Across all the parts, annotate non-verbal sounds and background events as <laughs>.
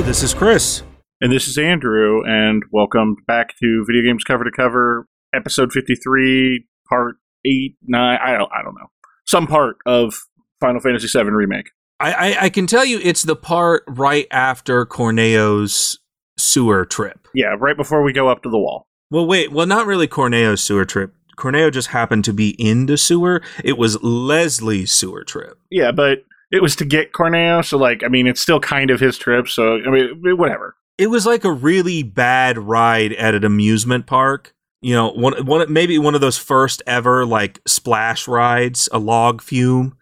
Hello, this is Chris. And this is Andrew, and welcome back to Video Games Cover to Cover, episode 53, part 8, 9, I don't, I don't know. Some part of Final Fantasy VII Remake. I, I, I can tell you it's the part right after Corneo's sewer trip. Yeah, right before we go up to the wall. Well, wait, well, not really Corneo's sewer trip. Corneo just happened to be in the sewer. It was Leslie's sewer trip. Yeah, but it was to get Corneo, so, like, I mean, it's still kind of his trip, so, I mean, whatever. It was like a really bad ride at an amusement park. You know, one, one maybe one of those first ever like splash rides, a log fume.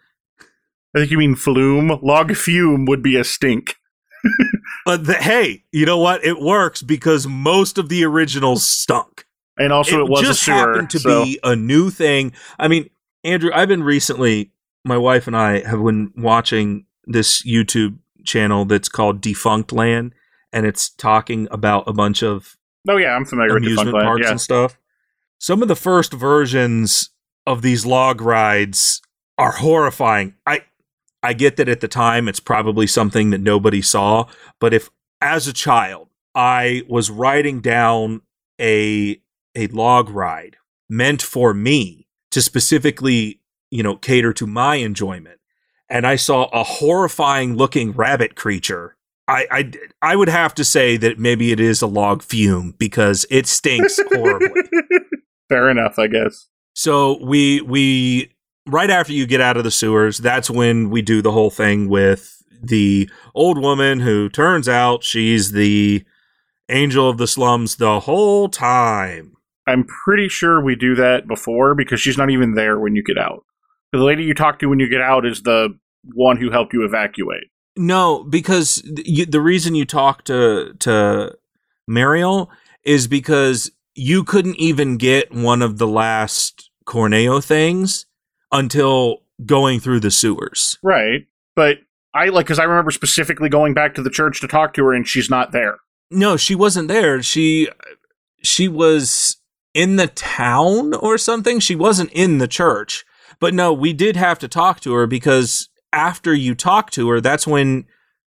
I think you mean flume. Log fume would be a stink. <laughs> but the, hey, you know what? It works because most of the originals stunk. And also, it, it was just a sewer, happened to so. be a new thing. I mean, Andrew, I've been recently. My wife and I have been watching this YouTube channel that's called Defunctland, and it's talking about a bunch of Oh yeah, I'm familiar amusement Defunctland, parks yeah. and stuff. Some of the first versions of these log rides are horrifying. I I get that at the time it's probably something that nobody saw, but if as a child I was riding down a a log ride meant for me to specifically, you know, cater to my enjoyment, and I saw a horrifying looking rabbit creature I, I, I would have to say that maybe it is a log fume because it stinks horribly. <laughs> Fair enough, I guess. So we we right after you get out of the sewers, that's when we do the whole thing with the old woman who turns out she's the angel of the slums the whole time. I'm pretty sure we do that before because she's not even there when you get out. The lady you talk to when you get out is the one who helped you evacuate. No, because you, the reason you talk to to Mariel is because you couldn't even get one of the last Corneo things until going through the sewers. Right. But I like because I remember specifically going back to the church to talk to her and she's not there. No, she wasn't there. She she was in the town or something. She wasn't in the church. But no, we did have to talk to her because after you talk to her, that's when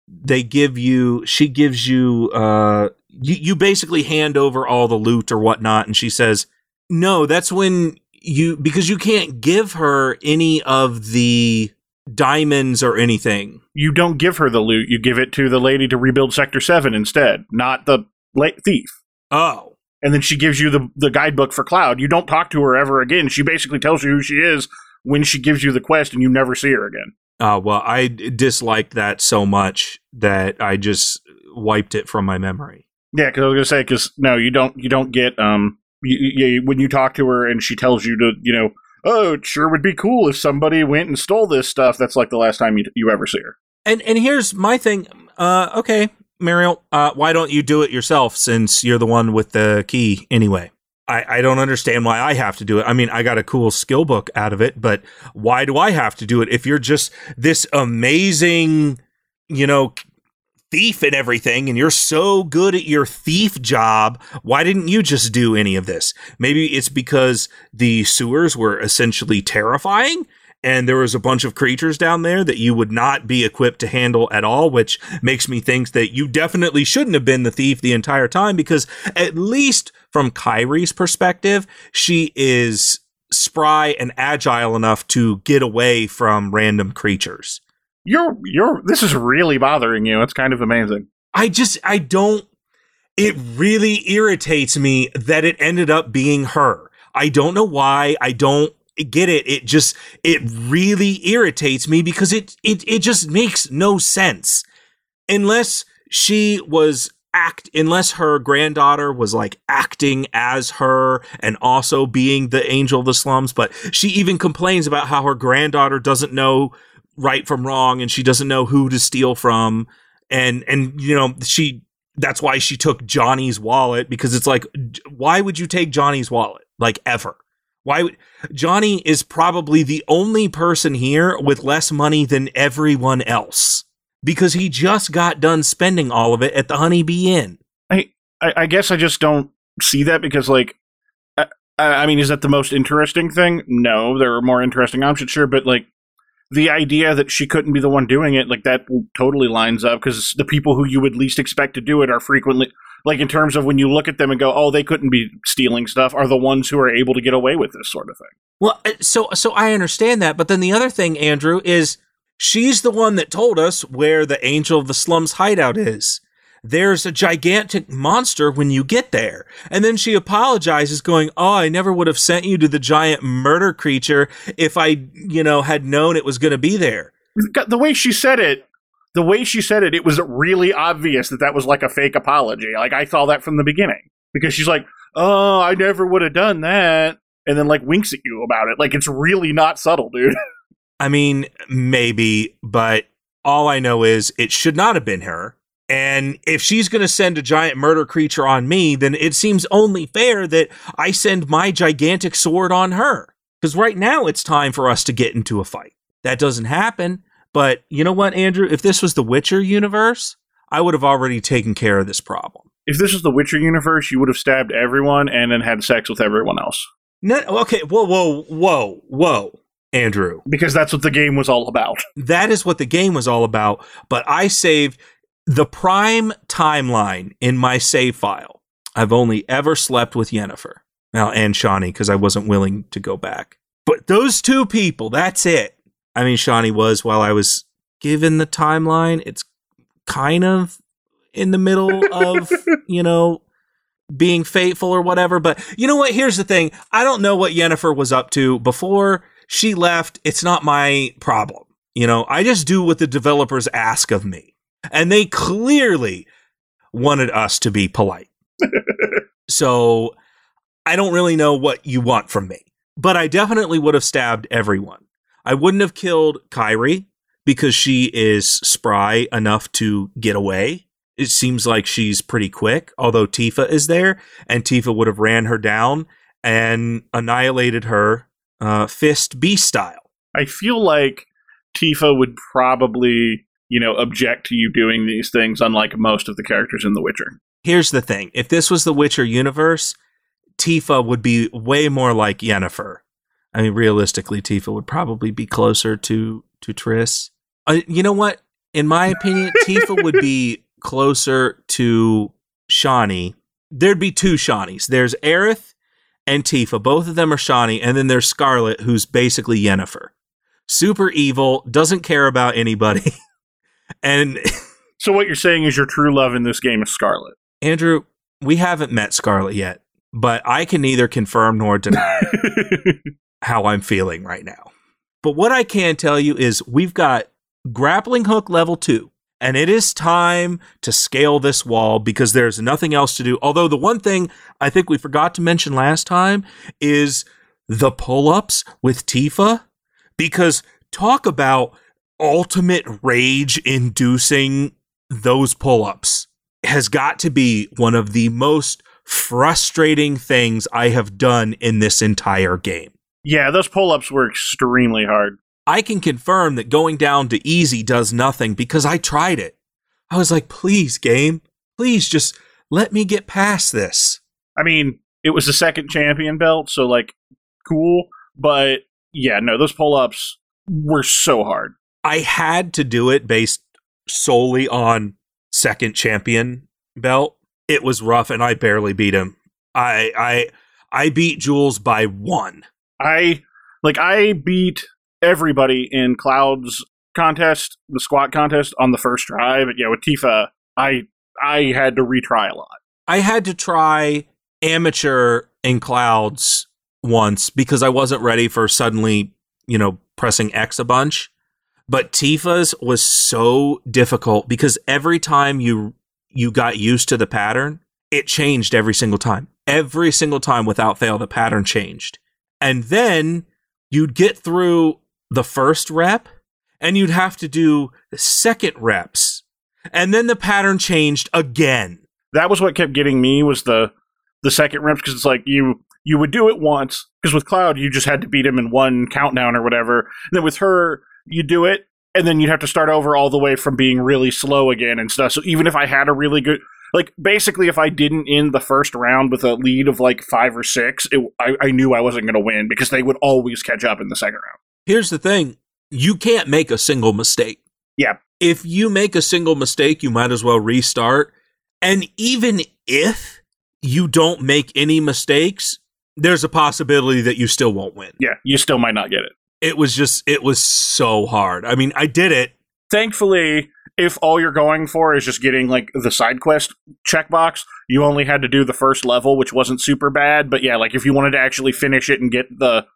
they give you she gives you uh you, you basically hand over all the loot or whatnot and she says no that's when you because you can't give her any of the diamonds or anything You don't give her the loot, you give it to the lady to rebuild Sector 7 instead, not the la- thief. oh And then she gives you the, the guidebook for Cloud. You don't talk to her ever again. She basically tells you who she is when she gives you the quest and you never see her again. uh well I disliked that so much that i just wiped it from my memory Yeah, because I was gonna say because no, you don't. You don't get um. You, you, when you talk to her and she tells you to, you know, oh, it sure would be cool if somebody went and stole this stuff. That's like the last time you you ever see her. And and here's my thing. Uh, okay, Mariel, uh, why don't you do it yourself since you're the one with the key anyway? I, I don't understand why I have to do it. I mean, I got a cool skill book out of it, but why do I have to do it if you're just this amazing, you know, thief and everything, and you're so good at your thief job? Why didn't you just do any of this? Maybe it's because the sewers were essentially terrifying and there was a bunch of creatures down there that you would not be equipped to handle at all, which makes me think that you definitely shouldn't have been the thief the entire time because at least from Kyrie's perspective, she is spry and agile enough to get away from random creatures. You're you're. This is really bothering you. It's kind of amazing. I just I don't it really irritates me that it ended up being her. I don't know why. I don't get it. It just it really irritates me because it it it just makes no sense. Unless she was act unless her granddaughter was like acting as her and also being the angel of the slums but she even complains about how her granddaughter doesn't know right from wrong and she doesn't know who to steal from and and you know she that's why she took Johnny's wallet because it's like why would you take Johnny's wallet like ever why would Johnny is probably the only person here with less money than everyone else because he just got done spending all of it at the Honeybee Inn. I I, guess I just don't see that because like. I, I mean, is that the most interesting thing? No, there are more interesting options, sure, but like, the idea that she couldn't be the one doing it, like that totally lines up because the people who you would least expect to do it are frequently, like in terms of when you look at them and go, oh, they couldn't be stealing stuff, are the ones who are able to get away with this sort of thing. Well, uh, so so I understand that, but then the other thing, Andrew, is she's the one that told us where the Angel of the Slums hideout is there's a gigantic monster when you get there. And then she apologizes, going, Oh, I never would have sent you to the giant murder creature if I, you know, had known it was going to be there. The way she said it, the way she said it, it was really obvious that that was like a fake apology. Like, I saw that from the beginning because she's like, Oh, I never would have done that. And then, like, winks at you about it. Like, it's really not subtle, dude. <laughs> I mean, maybe, but all I know is it should not have been her and if she's going to send a giant murder creature on me, then it seems only fair that I send my gigantic sword on her. Because right now it's time for us to get into a fight. That doesn't happen. But you know what, Andrew? If this was the Witcher universe, I would have already taken care of this problem. If this was the Witcher universe, you would have stabbed everyone and then had sex with everyone else. No, okay, whoa, whoa, whoa, whoa. Andrew. Because that's what the game was all about. <laughs> That is what the game was all about. But I saved the prime timeline in my save file, I've only ever slept with Yennefer. Now, and Shani, because I wasn't willing to go back. But those two people, that's it. I mean, Shani was while I was given the timeline. It's kind of in the middle of, <laughs> you know, being faithful or whatever. But you know what? Here's the thing I don't know what Yennefer was up to before she left. It's not my problem. You know, I just do what the developers ask of me. And they clearly wanted us to be polite. <laughs> so I don't really know what you want from me, but I definitely would have stabbed everyone. I wouldn't have killed Kairi because she is spry enough to get away. It seems like she's pretty quick, although Tifa is there, and Tifa would have ran her down and annihilated her uh, fist B style. I feel like Tifa would probably you know, object to you doing these things, unlike most of the characters in The Witcher. Here's the thing if this was the Witcher universe, Tifa would be way more like Yennefer. I mean, realistically, Tifa would probably be closer to to Triss. Uh, you know what? In my opinion, <laughs> Tifa would be closer to Shani. There'd be two Shanis. There's Aerith and Tifa. Both of them are Shani, and then there's Scarlet, who's basically Yennefer. Super evil, doesn't care about anybody. <laughs> And so what you're saying is your true love in this game is Scarlet. Andrew, we haven't met Scarlet yet, but I can neither confirm nor deny <laughs> how I'm feeling right now. But what I can tell you is we've got grappling hook level 2 and it is time to scale this wall because there's nothing else to do. Although the one thing I think we forgot to mention last time is the pull-ups with Tifa because talk about ultimate rage inducing those pull ups has got to be one of the most frustrating things I have done in this entire game. Yeah, those pull ups were extremely hard. I can confirm that going down to easy does nothing because I tried it. I was like, please, game, please just let me get past this. I mean, it was the second champion belt, so like, cool. But yeah, no, those pull ups were so hard. I had to do it based solely on second champion belt. It was rough and I barely beat him. I I I beat Jules by one. I like I beat everybody in Cloud's contest, the squat contest on the first try, but yeah, with Tifa, I I had to retry a lot. I had to try amateur in Clouds once because I wasn't ready for suddenly, you know, pressing X a bunch. But Tifa's was so difficult because every time you you got used to the pattern, it changed every single time. Every single time without fail, the pattern changed. And then you'd get through the first rep and you'd have to do the second reps. And then the pattern changed again. That was what kept getting me was the the second reps because it's like you you would do it once because with Cloud you just had to beat him in one countdown or whatever. And then with her you do it, and then you'd have to start over all the way from being really slow again and stuff. So even if I had a really good, like basically, if I didn't end the first round with a lead of like five or six, it, I, I knew I wasn't going to win because they would always catch up in the second round. Here's the thing you can't make a single mistake. Yeah. If you make a single mistake, you might as well restart. And even if you don't make any mistakes, there's a possibility that you still won't win. Yeah, you still might not get it. It was just, it was so hard. I mean, I did it. Thankfully, if all you're going for is just getting like the side quest checkbox, you only had to do the first level, which wasn't super bad. But yeah, like if you wanted to actually finish it and get the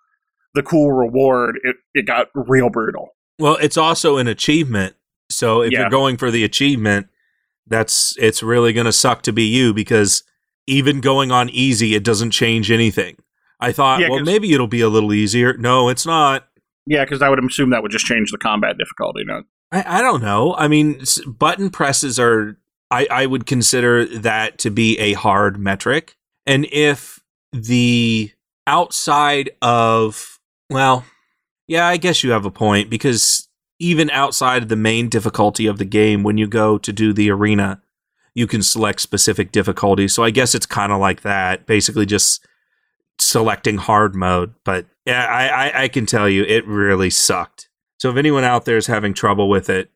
the cool reward, it, it got real brutal. Well, it's also an achievement. So if Yeah. you're going for the achievement, that's it's really going to suck to be you because even going on easy, it doesn't change anything. I thought, Yeah, well, maybe it'll be a little easier. No, it's not. Yeah, because I would assume that would just change the combat difficulty. No, I, I don't know. I mean, button presses are. I, I would consider that to be a hard metric. And if the outside of, well, yeah, I guess you have a point because even outside of the main difficulty of the game, when you go to do the arena, you can select specific difficulties. So I guess it's kind of like that, basically just selecting hard mode. But yeah, I, I, I can tell you it really sucked. So if anyone out there is having trouble with it,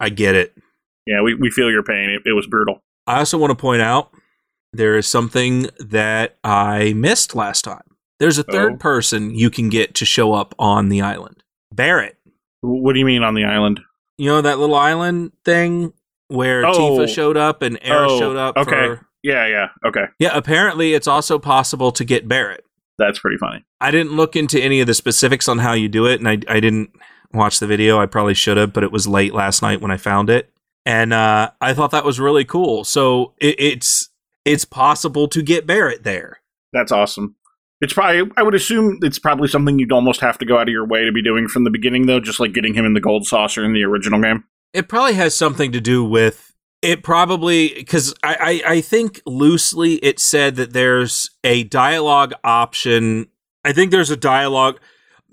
I get it. yeah, we, we feel your pain. It, it was brutal. I also want to point out there is something that I missed last time. There's a third Oh. person you can get to show up on the island. Barrett. What do you mean on the island? You know that little island thing where Oh. Tifa showed up and Aerith Oh, showed up okay. for Yeah, yeah, okay, Yeah, apparently it's also possible to get Barrett. that's pretty funny. I didn't look into any of the specifics on how you do it, and I I didn't watch the video. I probably should have, but it was late last night when I found it, and uh, I thought that was really cool. So it, it's it's possible to get Barrett there. That's awesome. It's probably I would assume it's probably something you'd almost have to go out of your way to be doing from the beginning, though, just like getting him in the gold saucer in the original game. It probably has something to do with it. Probably because I, I I think loosely it said that there's a dialogue option. I think there's a dialogue.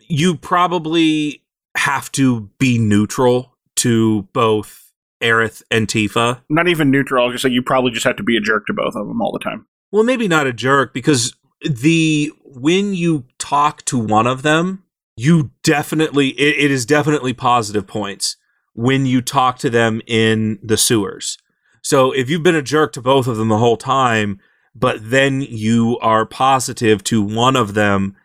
You probably have to be neutral to both Aerith and Tifa. Not even neutral. I'll just say you probably just have to be a jerk to both of them all the time. Well, maybe not a jerk because the when you talk to one of them, you definitely it, it is definitely positive points when you talk to them in the sewers. So if you've been a jerk to both of them the whole time, but then you are positive to one of them,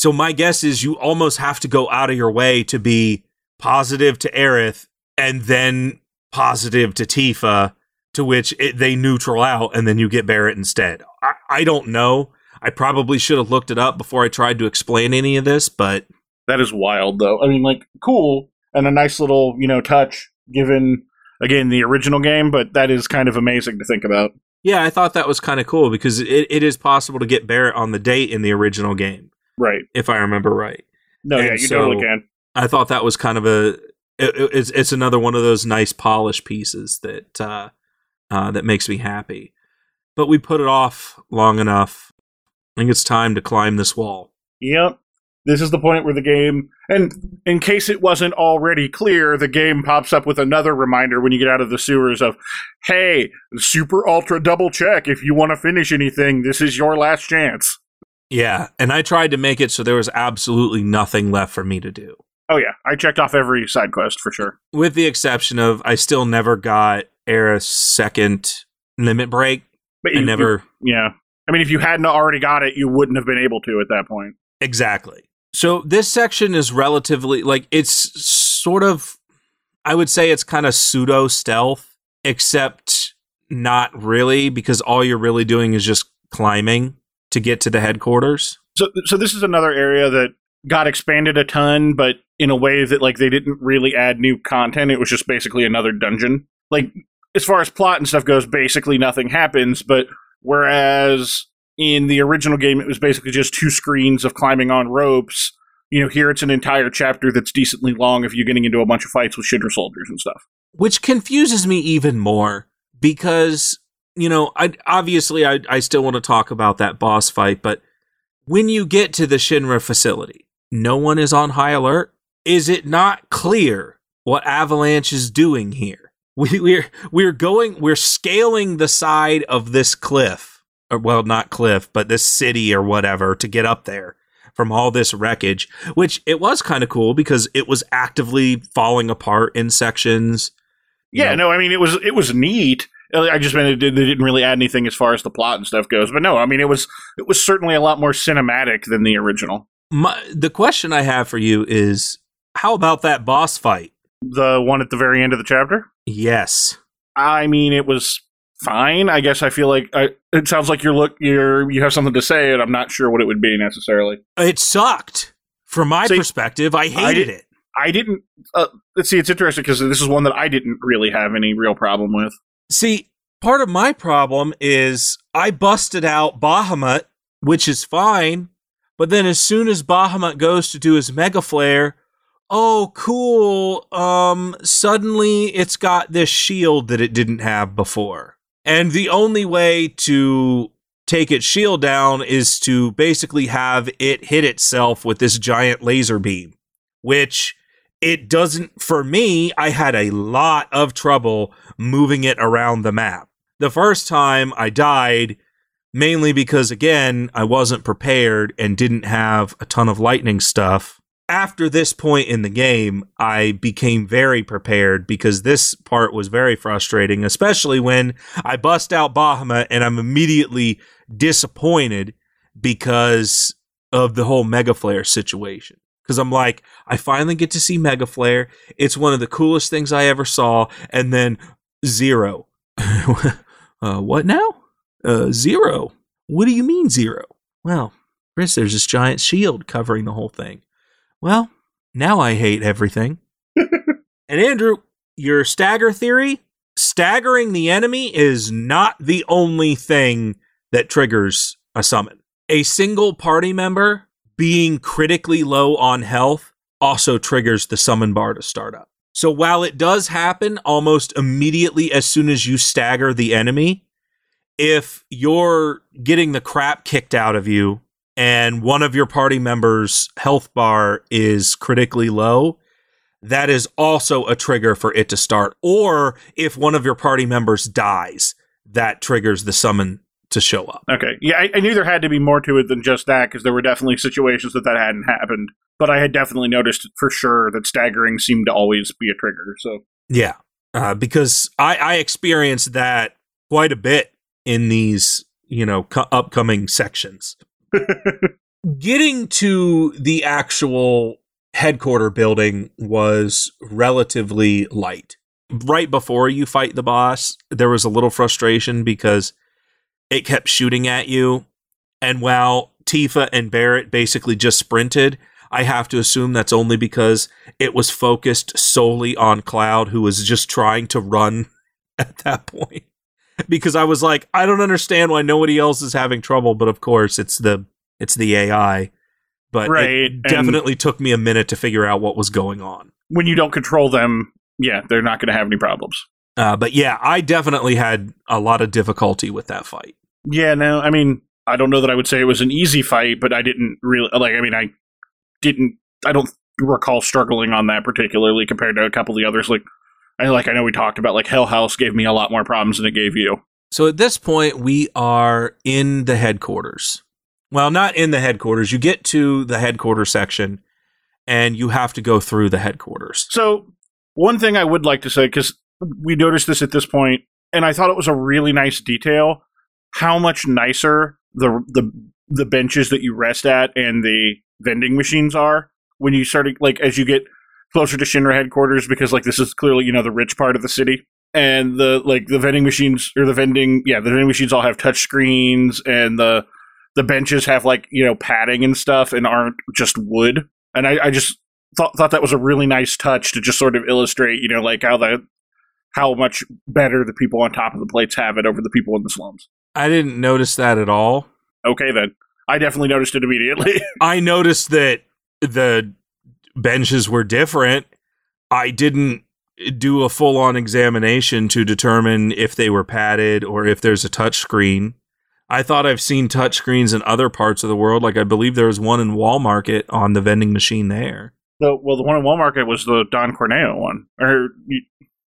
so my guess is you almost have to go out of your way to be positive to Aerith and then positive to Tifa to which it, they neutral out and then you get Barrett instead. I, I don't know. I probably should have looked it up before I tried to explain any of this, but That is wild, though. I mean, like, cool and a nice little, you know, touch given, again, the original game, but that is kind of amazing to think about. yeah, I thought that was kind of cool because it, it is possible to get Barrett on the date in the original game, Right. if I remember right. No, yeah, you so- totally can. I thought that was kind of a it, it- it's it's another one of those nice polish pieces that uh, uh, that makes me happy. But we put it off long enough. I think it's time to climb this wall. Yep. This is the point where the game, and in case it wasn't already clear, the game pops up with another reminder when you get out of the sewers of, hey, super ultra double check. If you want to finish anything, this is your last chance. Yeah, and I tried to make it so there was absolutely nothing left for me to do. Oh, yeah. I checked off every side quest for sure. with the exception of I still never got Aerith's second limit break. But I you, never you- yeah. I mean, if you hadn't already got it, you wouldn't have been able to at that point. exactly. So this section is relatively like it's sort of I would say it's kind of pseudo stealth except not really because all you're really doing is just climbing to get to the headquarters. So, so this is another area that got expanded a ton, but in a way that like they didn't really add new content. It was just basically another dungeon. Like as far as plot and stuff goes, basically nothing happens. But whereas in the original game, it was basically just two screens of climbing on ropes. You know, here it's an entire chapter that's decently long of you're getting into a bunch of fights with Shinra soldiers and stuff. which confuses me even more because you know I obviously I, I still want to talk about that boss fight but when you get to the Shinra facility no one is on high alert is it not clear what Avalanche is doing here we, we're we're going we're scaling the side of this cliff or well not cliff but this city or whatever to get up there from all this wreckage, which it was kind of cool because it was actively falling apart in sections. You Yeah, know, no, I mean it was it was neat. I just meant it did, they didn't really add anything as far as the plot and stuff goes. But no, I mean it was it was certainly a lot more cinematic than the original. My, the question I have for you is how about that boss fight? The one at the very end of the chapter. Yes. I mean, it was fine. I guess I feel like I, it sounds like you're look you're you have something to say, and I'm not sure what it would be necessarily. It sucked. From my See, perspective, I hated did- it. I didn't. Uh, let's see. It's interesting because this is one that I didn't really have any real problem with. See, part of my problem is I busted out Bahamut, which is fine, but then as soon as Bahamut goes to do his Mega Flare, oh cool, um suddenly it's got this shield that it didn't have before. And the only way to take its shield down is to basically have it hit itself with this giant laser beam, which it doesn't for me, I had a lot of trouble moving it around the map. The first time I died, mainly because, again, I wasn't prepared and didn't have a ton of lightning stuff. After this point in the game, I became very prepared because this part was very frustrating, especially when I bust out Bahamut and I'm immediately disappointed because of the whole Mega Flare situation. Because I'm like, I finally get to see Mega Flare. It's one of the coolest things I ever saw. And then zero. <laughs> uh, what now? Uh, zero. What do you mean zero? Well, Chris, there's this giant shield covering the whole thing. Well, now I hate everything. <laughs> and Andrew, your stagger theory, staggering the enemy is not the only thing that triggers a summon. A single party member being critically low on health also triggers the summon bar to start up. So while it does happen almost immediately as soon as you stagger the enemy, if you're getting the crap kicked out of you and one of your party members' health bar is critically low, that is also a trigger for it to start. Or if one of your party members dies, that triggers the summon to show up. Okay, yeah, I, I knew there had to be more to it than just that because there were definitely situations that that hadn't happened. But I had definitely noticed for sure that staggering seemed to always be a trigger. So Yeah, uh, because I, I experienced that quite a bit in these, you know, co- upcoming sections. <laughs> Getting to the actual headquarter building was relatively light. Right before you fight the boss, there was a little frustration because it kept shooting at you. And while Tifa and Barrett basically just sprinted, I have to assume that's only because it was focused solely on Cloud, who was just trying to run <laughs> at that point. Because I was like, I don't understand why nobody else is having trouble, but of course it's the it's the AI. But Right, it definitely took me a minute to figure out what was going on. when you don't control them, yeah, they're not going to have any problems. Uh, but yeah, I definitely had a lot of difficulty with that fight. Yeah, no, I mean, I don't know that I would say it was an easy fight, but I didn't really like. I mean, I didn't. I don't recall struggling on that particularly compared to a couple of the others. Like, I like. I know we talked about like Hell House gave me a lot more problems than it gave you. So at this point, we are in the headquarters. Well, not in the headquarters. You get to the headquarters section and you have to go through the headquarters. So, one thing I would like to say, because we noticed this at this point, and I thought it was a really nice detail, how much nicer the the the benches that you rest at and the vending machines are when you start like as you get closer to Shinra headquarters, because like this is clearly you know the rich part of the city. And the like the vending machines or the vending yeah the vending machines all have touch screens and the the benches have like you know padding and stuff and aren't just wood and I, I just thought thought that was a really nice touch to just sort of illustrate, you know, like how the how much better the people on top of the plates have it over the people in the slums. I didn't notice that at all. Okay, then I definitely noticed it immediately. <laughs> I noticed that the benches were different. I didn't do a full on examination to determine if they were padded or if there's a touch screen. I thought I've seen touch screens in other parts of the world. Like I believe there was one in Wall Market on the vending machine there. so, well, the one in Wall Market was the Don Corneo one, or you-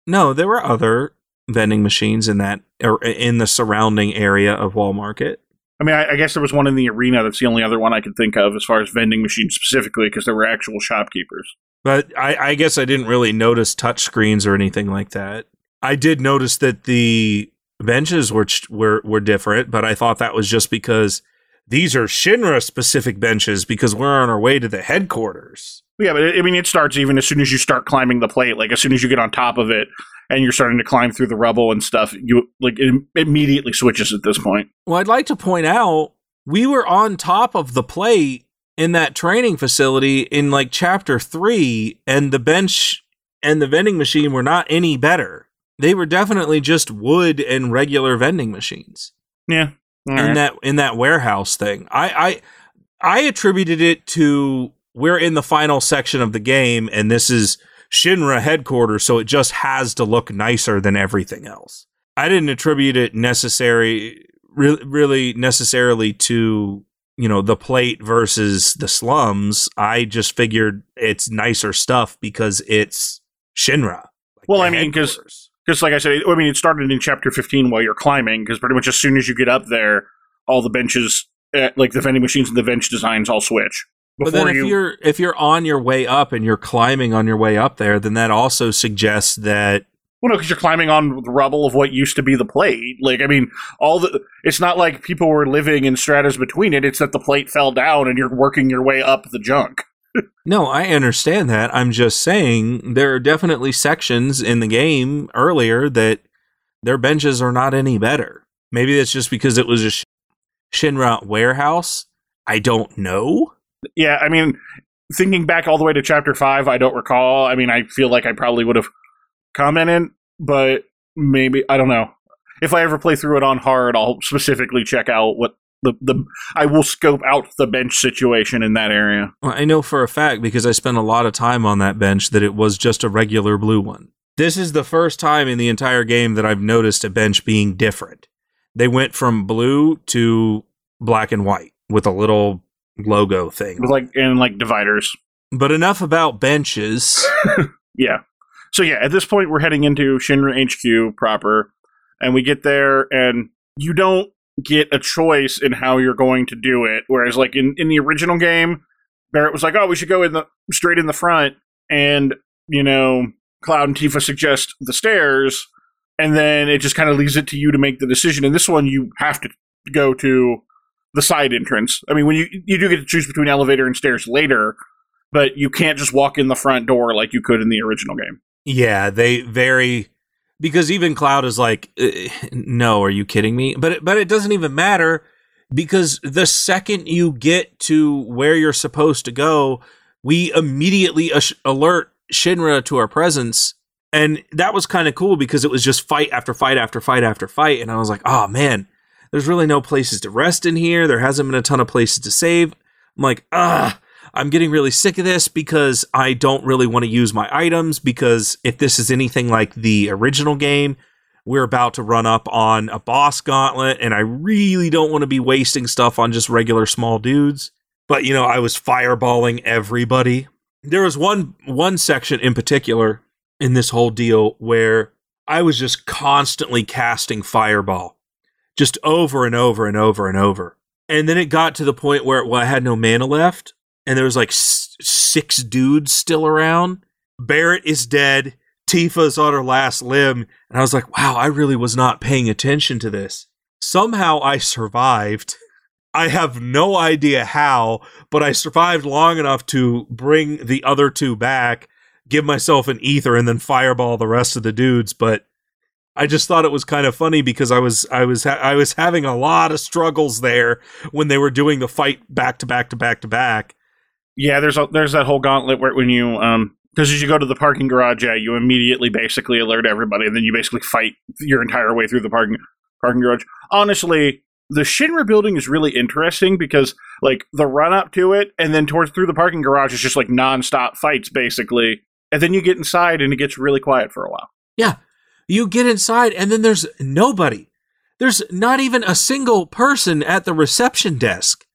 No, there were other vending machines in that or in the surrounding area of Wall Market. I mean, I, I, guess there was one in the arena. That's the only other one I could think of as far as vending machines specifically, because there were actual shopkeepers. But I, I guess I didn't really notice touch screens or anything like that. I did notice that the benches were were were different, but I thought that was just because these are Shinra specific benches because we're on our way to the headquarters. Yeah, but it, I mean, it starts even as soon as you start climbing the plate. Like as soon as you get on top of it, and you're starting to climb through the rubble and stuff, you like it immediately switches at this point. Well, I'd like to point out we were on top of the plate in that training facility in like chapter 3 and the bench and the vending machine were not any better. They were definitely just wood and regular vending machines. Yeah. in right. that in that warehouse thing. I I I attributed it to we're in the final section of the game and this is Shinra headquarters, so it just has to look nicer than everything else. I didn't attribute it necessary, really, really necessarily to you know the plate versus the slums. I just figured it's nicer stuff because it's Shinra. Like well, I mean, because because like I said, I mean, it started in chapter fifteen while you're climbing. Because pretty much as soon as you get up there, all the benches, uh, like the vending machines and the bench designs, all switch. But then if you, are if you're on your way up and you're climbing on your way up there, then that also suggests that well, no, because you're climbing on the rubble of what used to be the plate. Like, I mean, all the. It's not like people were living in stratas between it. It's that the plate fell down and you're working your way up the junk. <laughs> no, I understand that. I'm just saying there are definitely sections in the game earlier that their benches are not any better. Maybe that's just because it was a Shinra warehouse. I don't know yeah, I mean, thinking back all the way to chapter five, I don't recall. I mean, I feel like I probably would have commented, but maybe I don't know. If I ever play through it on hard, I'll specifically check out what the the I will scope out the bench situation in that area. I know for a fact because I spent a lot of time on that bench that it was just a regular blue one. This is the first time in the entire game that I've noticed a bench being different. They went from blue to black and white with a little logo thing. With like and like dividers. But enough about benches. <laughs> yeah. So yeah, at this point we're heading into Shinra HQ proper, and we get there and you don't get a choice in how you're going to do it. Whereas like in, in the original game, Barrett was like, Oh, we should go in the straight in the front and you know, Cloud and Tifa suggest the stairs, and then it just kind of leaves it to you to make the decision. In this one you have to go to the side entrance. I mean, when you you do get to choose between elevator and stairs later, but you can't just walk in the front door like you could in the original game. Yeah, they very because even Cloud is like, uh, "No, are you kidding me?" But it, but it doesn't even matter because the second you get to where you're supposed to go, we immediately alert Shinra to our presence. And that was kind of cool because it was just fight after fight after fight after fight. And I was like, oh man, there's really no places to rest in here. There hasn't been a ton of places to save. I'm like, ah, I'm getting really sick of this because I don't really want to use my items. Because if this is anything like the original game, we're about to run up on a boss gauntlet, and I really don't want to be wasting stuff on just regular small dudes. But you know, I was fireballing everybody. There was one one section in particular in this whole deal where I was just constantly casting fireball just over and over and over and over. And then it got to the point where well, I had no mana left, and there was like s- six dudes still around. Barrett is dead. Tifa's on her last limb, and I was like, "Wow, I really was not paying attention to this." Somehow, I survived. <laughs> I have no idea how, but I survived long enough to bring the other two back, give myself an ether, and then fireball the rest of the dudes. But I just thought it was kind of funny because I was I was ha- I was having a lot of struggles there when they were doing the fight back to back to back to back. Yeah, there's a, there's that whole gauntlet where when you um because as you go to the parking garage, yeah, you immediately basically alert everybody, and then you basically fight your entire way through the parking parking garage. Honestly, the Shinra building is really interesting because like the run up to it, and then towards through the parking garage is just like nonstop fights basically, and then you get inside and it gets really quiet for a while. Yeah, you get inside and then there's nobody. There's not even a single person at the reception desk.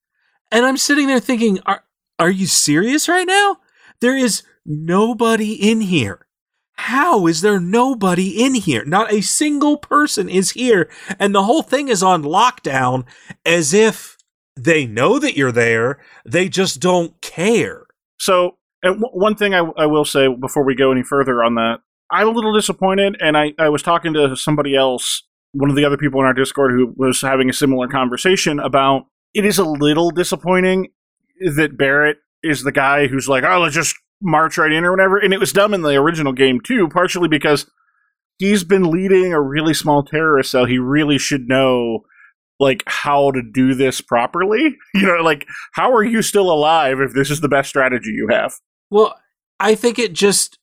And I'm sitting there thinking, are, are you serious right now? There is nobody in here. how is there nobody in here? Not a single person is here. And the whole thing is on lockdown as if they know that you're there. They just don't care. So, one thing I, I will say before we go any further on that, I'm a little disappointed. And I, I was talking to somebody else, one of the other people in our Discord who was having a similar conversation about it is a little disappointing that Barrett is the guy who's like, oh, let's just march right in or whatever. And it was dumb in the original game too, partially because he's been leading a really small terrorist cell. He really should know like how to do this properly. <laughs> You know, like how are you still alive if this is the best strategy you have? Well, I think it just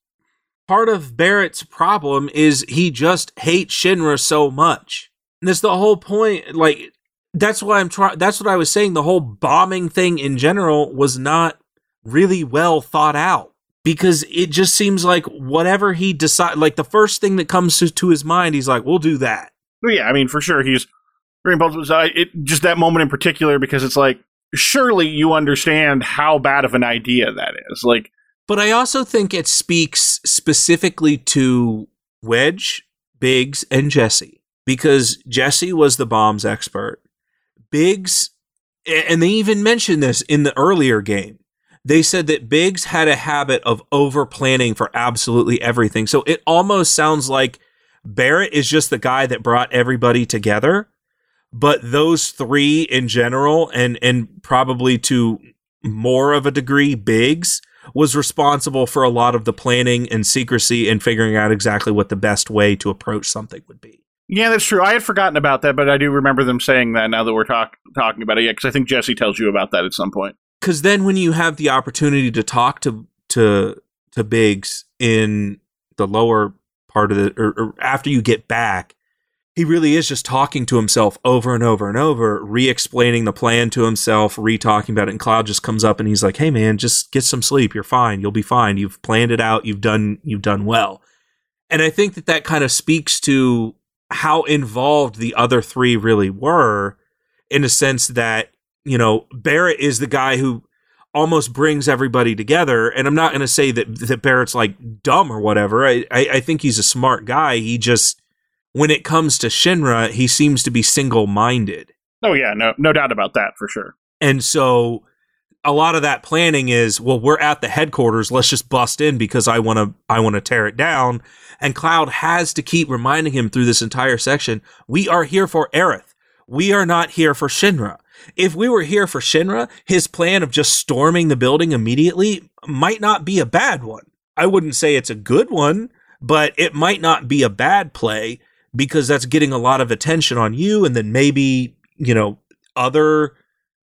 part of Barrett's problem is he just hates Shinra so much. And that's the whole point. Like that's why I'm trying. That's what I was saying. The whole bombing thing in general was not really well thought out because it just seems like whatever he decide, like the first thing that comes to, to his mind, he's like, "We'll do that." Well, yeah, I mean, for sure, he's very impulsive. Uh, it just that moment in particular because it's like, surely you understand how bad of an idea that is. Like, but I also think it speaks specifically to Wedge, Biggs, and Jesse because Jesse was the bombs expert. Biggs, and they even mentioned this in the earlier game. They said that Biggs had a habit of over planning for absolutely everything. So it almost sounds like Barrett is just the guy that brought everybody together. But those three in general, and and probably to more of a degree, Biggs was responsible for a lot of the planning and secrecy and figuring out exactly what the best way to approach something would be. Yeah, that's true. I had forgotten about that, but I do remember them saying that now that we're talk- talking about it. Yeah, because I think Jesse tells you about that at some point. Because then, when you have the opportunity to talk to to to Biggs in the lower part of the, or, or after you get back, he really is just talking to himself over and over and over, re-explaining the plan to himself, re-talking about it. And Cloud just comes up and he's like, "Hey, man, just get some sleep. You're fine. You'll be fine. You've planned it out. You've done you've done well." And I think that that kind of speaks to how involved the other three really were in a sense that, you know, Barrett is the guy who almost brings everybody together. And I'm not going to say that, that Barrett's like dumb or whatever. I, I, I think he's a smart guy. He just, when it comes to Shinra, he seems to be single minded. Oh, yeah. No, no doubt about that for sure. And so a lot of that planning is, well, we're at the headquarters. Let's just bust in because I want to, I want to tear it down. And Cloud has to keep reminding him through this entire section, we are here for Aerith. We are not here for Shinra. If we were here for Shinra, his plan of just storming the building immediately might not be a bad one. I wouldn't say it's a good one, but it might not be a bad play because that's getting a lot of attention on you. And then maybe, you know, other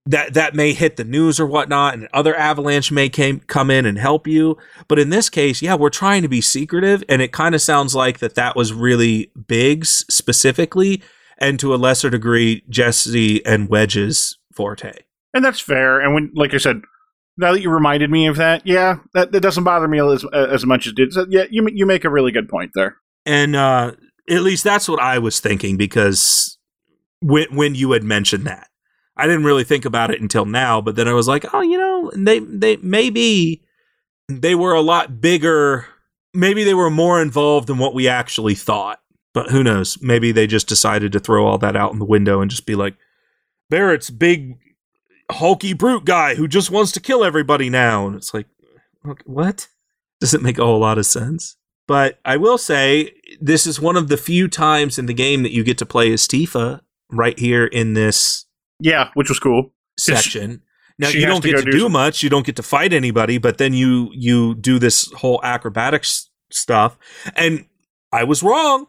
that that may hit the news or whatnot, and other avalanche may came, come in and help you. But in this case, yeah, we're trying to be secretive, and it kind of sounds like that that was really Biggs specifically, and to a lesser degree, Jesse and Wedge's forte. And that's fair. And when, like I said, now that you reminded me of that, yeah, that, that doesn't bother me as as much as it did. So, yeah, you you make a really good point there. And uh, at least that's what I was thinking because when when you had mentioned that. I didn't really think about it until now, but then I was like, oh, you know, they they maybe they were a lot bigger. Maybe they were more involved than what we actually thought. But who knows? Maybe they just decided to throw all that out in the window and just be like, Barrett's big hulky brute guy who just wants to kill everybody now. And it's like, what? Doesn't make a whole lot of sense. But I will say, this is one of the few times in the game that you get to play as Tifa right here in this yeah, which was cool. Section. Now you don't to get to do, do much. You don't get to fight anybody, but then you you do this whole acrobatics stuff. And I was wrong,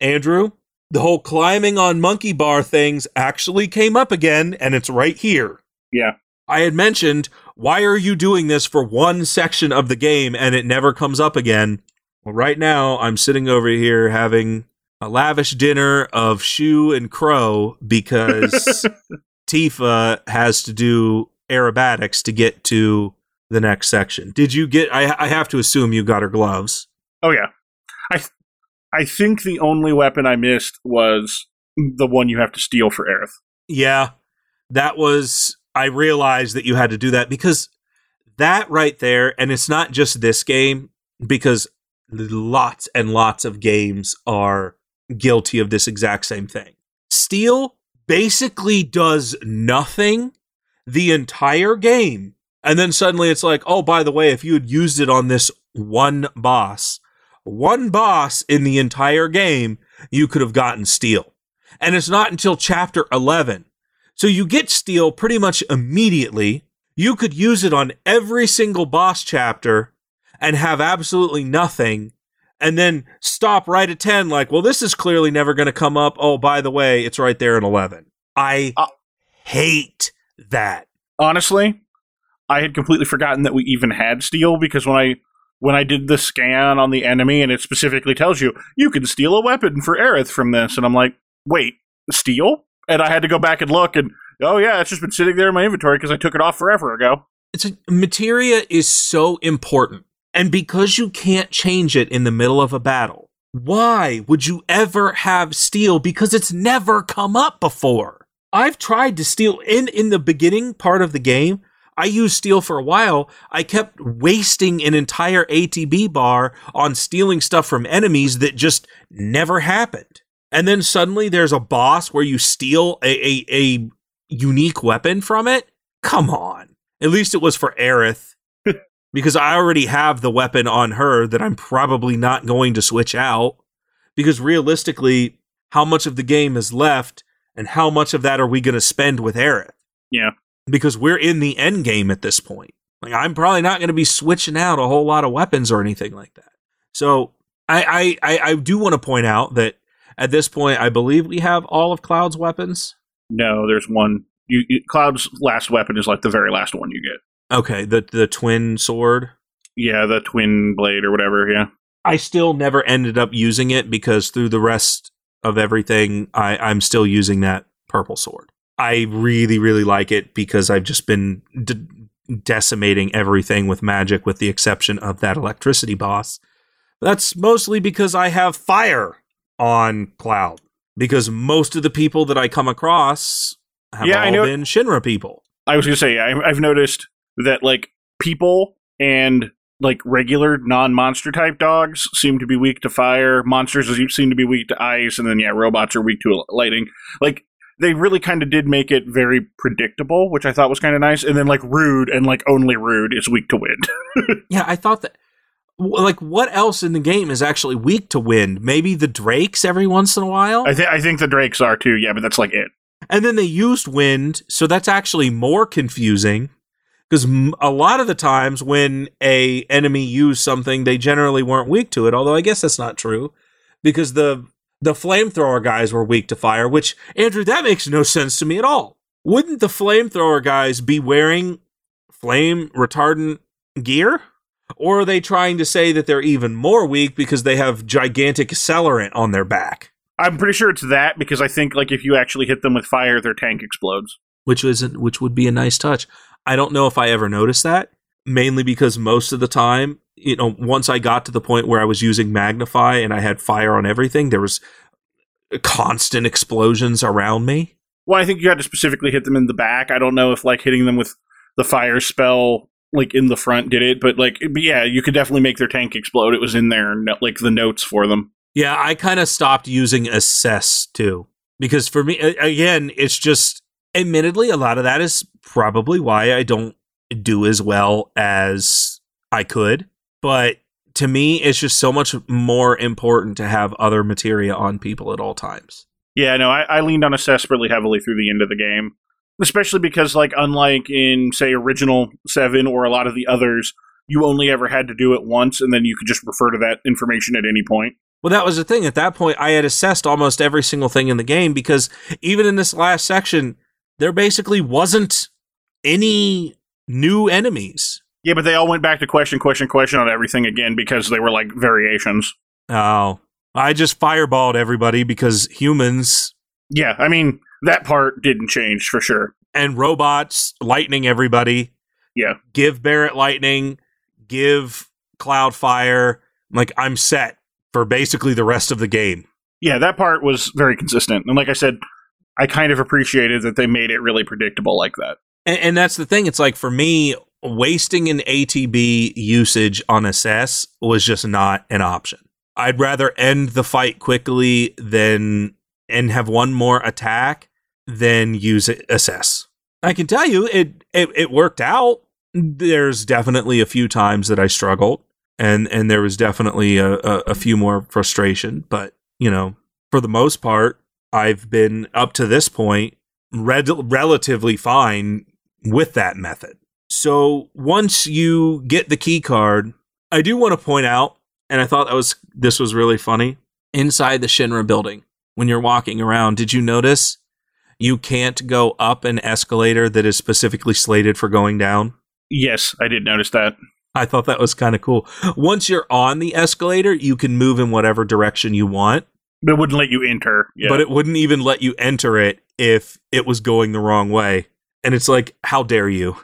Andrew. The whole climbing on monkey bar things actually came up again, and it's right here. Yeah. I had mentioned, why are you doing this for one section of the game and it never comes up again? Well, right now I'm sitting over here having a lavish dinner of shoe and Crow because <laughs> Tifa has to do aerobatics to get to the next section. Did you get? I, I have to assume you got her gloves. Oh yeah, I I think the only weapon I missed was the one you have to steal for Aerith. Yeah, that was. I realized that you had to do that because that right there, and it's not just this game because lots and lots of games are guilty of this exact same thing. Steal basically does nothing the entire game. And then suddenly it's like, oh, by the way, if you had used it on this one boss, one boss in the entire game, you could have gotten steal. And it's not until chapter 11. So you get steal pretty much immediately. You could use it on every single boss chapter and have absolutely nothing and then stop right at 10 like well this is clearly never going to come up. Oh by the way it's right there in 11 i uh, hate that. honestly i had completely forgotten that we even had steal because when i when i did the scan on the enemy and it specifically tells you you can steal a weapon for Aerith from this and i'm like wait steal? And i had to go back and look and oh yeah it's just been sitting there in my inventory because i took it off forever ago. It's a, materia is so important and because you can't change it in the middle of a battle, why would you ever have steal? Because it's never come up before. I've tried to steal in, in the beginning part of the game. I used steal for a while. I kept wasting an entire ATB bar on stealing stuff from enemies that just never happened. And then suddenly there's a boss where you steal a, a, a unique weapon from it. Come on. At least it was for Aerith because I already have the weapon on her that I'm probably not going to switch out. Because realistically, how much of the game is left and how much of that are we going to spend with Aerith? Yeah. Because we're in the end game at this point. Like I'm probably not going to be switching out a whole lot of weapons or anything like that. So I I, I, do want to point out that at this point I believe we have all of Cloud's weapons. No, there's one. You, you, Cloud's last weapon is like the very last one you get. Okay, the the twin sword. Yeah, the twin blade or whatever. Yeah. I still never ended up using it because through the rest of everything, I, I'm still using that purple sword. I really, really like it because I've just been de- decimating everything with magic, with the exception of that electricity boss. That's mostly because I have fire on Cloud. Because most of the people that I come across have yeah, all been Shinra people. I was going to say, I've noticed that like people and like regular non-monster type dogs seem to be weak to fire. Monsters seem to be weak to ice, and then yeah, robots are weak to lightning. Like they really kind of did make it very predictable, which I thought was kind of nice. And then like Rude and like only Rude is weak to wind. <laughs> yeah, I thought that. Like what else in the game is actually weak to wind? Maybe the drakes every once in a while. I think I think the drakes are too. Yeah, but that's like it. And then they used wind, so that's actually more confusing because a lot of the times when a enemy used something, they generally weren't weak to it. Although I guess that's not true because the the flamethrower guys were weak to fire. Which Andrew, that makes no sense to me at all. Wouldn't the flamethrower guys be wearing flame retardant gear? Or are they trying to say that they're even more weak because they have gigantic accelerant on their back? I'm pretty sure it's that because I think like if you actually hit them with fire, their tank explodes. Which isn't which would be a nice touch. I don't know if I ever noticed that, mainly because most of the time, you know, once I got to the point where I was using Magnify and I had fire on everything, there was constant explosions around me. Well, I think you had to specifically hit them in the back. I don't know if like hitting them with the fire spell like in the front did it, but like but yeah, you could definitely make their tank explode. It was in there, like the notes for them. Yeah, I kind of stopped using assess too because for me again, it's just admittedly a lot of that is probably why I don't do as well as I could. But to me, it's just so much more important to have other materia on people at all times. Yeah, no, I, I leaned on assess really heavily through the end of the game, especially because, like, unlike in say original seven or a lot of the others, you only ever had to do it once, and then you could just refer to that information at any point. Well, that was the thing. At that point, I had assessed almost every single thing in the game because even in this last section, there basically wasn't any new enemies. Yeah, but they all went back to question, question, question on everything again because they were like variations. Oh, I just fireballed everybody because humans. Yeah, I mean, that part didn't change for sure. And robots lightning everybody. Yeah. Give Barrett lightning, give Cloud fire. Like, I'm set for basically the rest of the game. Yeah, that part was very consistent. And like I said, I kind of appreciated that they made it really predictable like that and, and that's the thing. It's like for me, wasting an ATB usage on assess was just not an option. I'd rather end the fight quickly than and have one more attack than use assess. I can tell you it, it it worked out. There's definitely a few times that I struggled and and there was definitely a, a, a few more frustration, but you know, for the most part, I've been up to this point red- relatively fine with that method. So once you get the key card, I do want to point out, and I thought that was this was really funny. Inside the Shinra building, when you're walking around, did you notice you can't go up an escalator that is specifically slated for going down? Yes, I did notice that. I thought that was kind of cool. Once you're on the escalator, you can move in whatever direction you want. But it wouldn't let you enter. Yeah. But it wouldn't even let you enter it if it was going the wrong way. And it's like, how dare you?